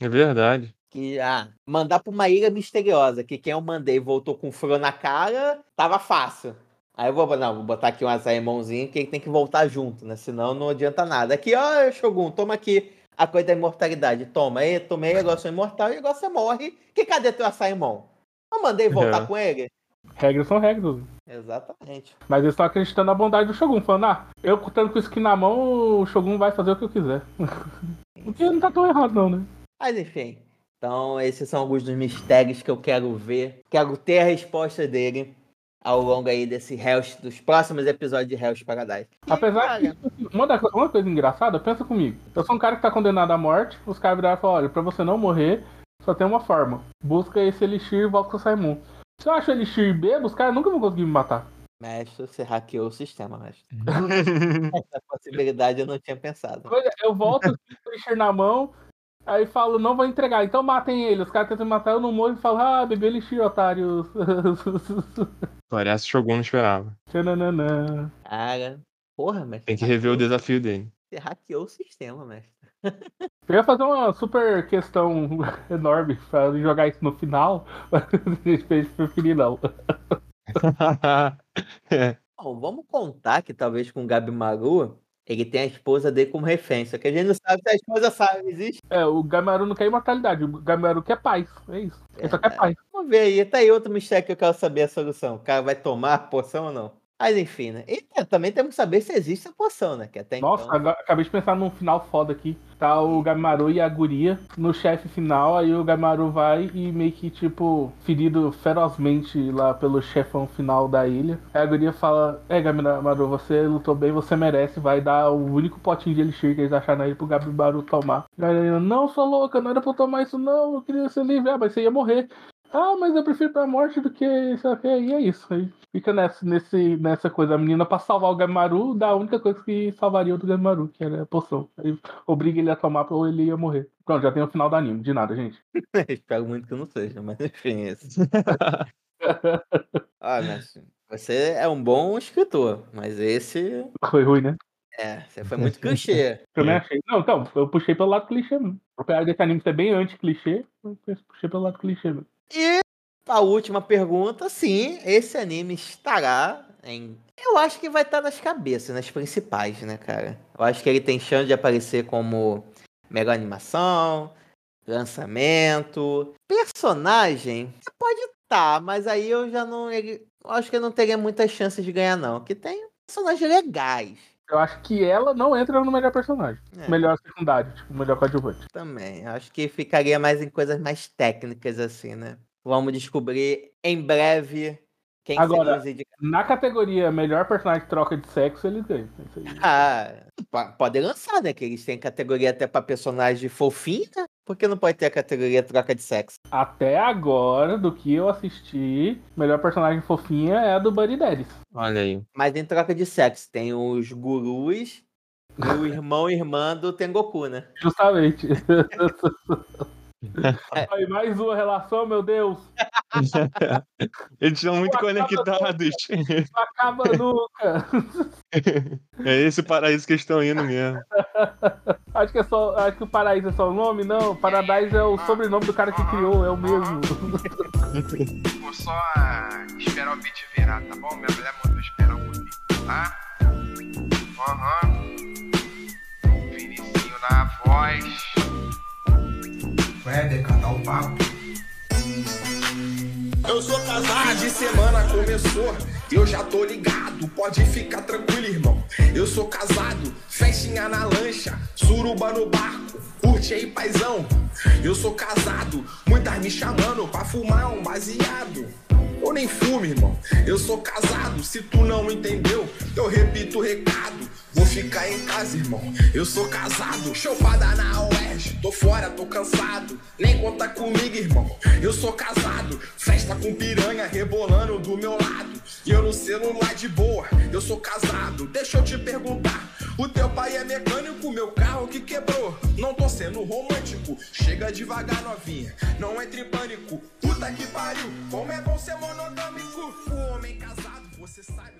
É verdade. Que, ah, mandar pra uma ilha misteriosa, que quem eu mandei voltou com furo na cara, tava fácil. Aí eu vou, não, vou botar aqui um açaimãozinho que ele tem que voltar junto, né? Senão não adianta nada. Aqui, ó, Shogun, toma aqui a coisa da imortalidade. Toma aí, tomei, agora sou imortal e agora você morre. Que cadê teu açaimão? Eu mandei voltar É. com ele? Regras são regras. Exatamente. Mas eles estão acreditando na bondade do Shogun, falando, ah, eu estando com isso aqui na mão, o Shogun vai fazer o que eu quiser. o que não tá tão errado, não, né? Mas enfim. Então, esses são alguns dos mistérios que eu quero ver. Quero ter a resposta dele ao longo aí desse Hells, dos próximos episódios de Hell's Paradise. E, Apesar tipo assim, uma, da- uma coisa engraçada, pensa comigo. Eu sou um cara que tá condenado à morte, os caras viraram e falaram, olha, pra você não morrer, só tem uma forma. Busca esse elixir e volta com o Saimon. Se eu acho elixir e bebo, os caras nunca vão conseguir me matar. Mestre, você hackeou o sistema, mestre. Essa possibilidade eu não tinha pensado. Coisa- Eu volto com o elixir na mão, aí falo, não vou entregar, então matem ele. Os caras tentam me matar, eu não morro e falo, ah, bebê elixir, otários. Parece que Shogun não esperava. Tchananã. Cara, porra, mestre. Tem que rever o desafio dele. Você hackeou o sistema, mestre. Eu ia fazer uma super questão enorme pra jogar isso no final, mas a gente preferi não. É. Bom, vamos contar que talvez com o Gabi Maru, ele tem a esposa dele como refém. Só que a gente não sabe se a esposa sabe, existe. É, o Gamaru não quer imortalidade, o Gamaru quer paz. É isso. Ele só quer paz. Vamos ver aí. Tá aí outro mistério que eu quero saber a solução. O cara vai tomar a poção ou não? Mas enfim, né? E é, também temos que saber se existe a poção, né? Que até Nossa, então... agora- acabei de pensar num final foda aqui. Tá o Gamimaru e a guria no chefe final, aí o Gamimaru vai e meio que, tipo, ferido ferozmente lá pelo chefão final da ilha. Aí a guria fala, é Gamimaru, você lutou bem, você merece, vai dar o único potinho de elixir que eles acharam aí pro Gamimaru tomar. E a não, sou louca, não era pra eu tomar isso não, eu queria ser livre, ah, mas você ia morrer. Ah, mas eu prefiro pra morte do que isso aqui. E é isso. Aí fica nessa, nesse, nessa coisa. A menina, pra salvar o Gamimaru, dá a única coisa que salvaria o do Gamimaru, que era a poção. Aí obriga ele a tomar ou ele ia morrer. Pronto, já tem o final do anime. De nada, gente. Espero muito que não seja, mas enfim, isso. Ah, mas você é um bom escritor, mas esse. Foi ruim, né? É, você foi muito clichê. Eu também achei. Não, então, eu puxei pelo lado clichê mesmo. Apesar desse anime ser bem anti-clichê, eu puxei pelo lado clichê mesmo. E a última pergunta, sim, esse anime estará em. Eu acho que vai estar nas cabeças, nas principais, né, cara? Eu acho que ele tem chance de aparecer como melhor animação, lançamento, personagem. Pode estar, mas aí eu já não. ele- eu acho que eu não teria muitas chances de ganhar, não. Que tem personagens legais. Eu acho que ela não entra no melhor personagem. É. Melhor secundário, tipo, melhor coadjuvante. Também. Acho que ficaria mais em coisas mais técnicas, assim, né? Vamos descobrir em breve quem Agora-. Na categoria melhor personagem de troca de sexo, eles ganham. Isso aí. Ah, po- pode lançar, né? Que eles têm categoria até pra personagem fofinho, né? Por que não pode ter a categoria troca de sexo? Até agora, do que eu assisti, melhor personagem fofinha é a do Buddy Daddies. Olha aí. Mas em troca de sexo, tem os gurus e o irmão e irmã do Tengoku, né? Justamente. Aí, mais uma relação, meu Deus. Eles estão muito acaba conectados. Não acaba nunca. É esse paraíso que eles estão indo mesmo. Acho que, é só, acho que o Paraíso é só o nome, não. Paradise é o sobrenome do cara que criou, é o mesmo. Vou só ah, esperar o beat virar, tá bom? Minha mulher mandou esperar um pouquinho, tá? Aham. Vinicinho na voz. Vai decantar o papo. Eu sou casado, de semana começou. Eu já tô ligado, pode ficar tranquilo, irmão. Eu sou casado, festinha na lancha, suruba no barco, curte aí, paizão. Eu sou casado, muitas me chamando pra fumar um baseado. Eu nem fumo, irmão. Eu sou casado, se tu não entendeu, eu repito o recado. Vou ficar em casa, irmão. Eu sou casado, chopada na UERJ. Tô fora, tô cansado. Nem conta comigo, irmão. Eu sou casado, festa com piranha rebolando do meu lado. E eu no celular de boa. Eu sou casado, deixa eu te perguntar. O teu pai é mecânico, meu carro que quebrou. Não tô sendo romântico, chega devagar, novinha. Não entre em pânico, puta que pariu. Como é bom ser monogâmico. O homem casado, você sabe.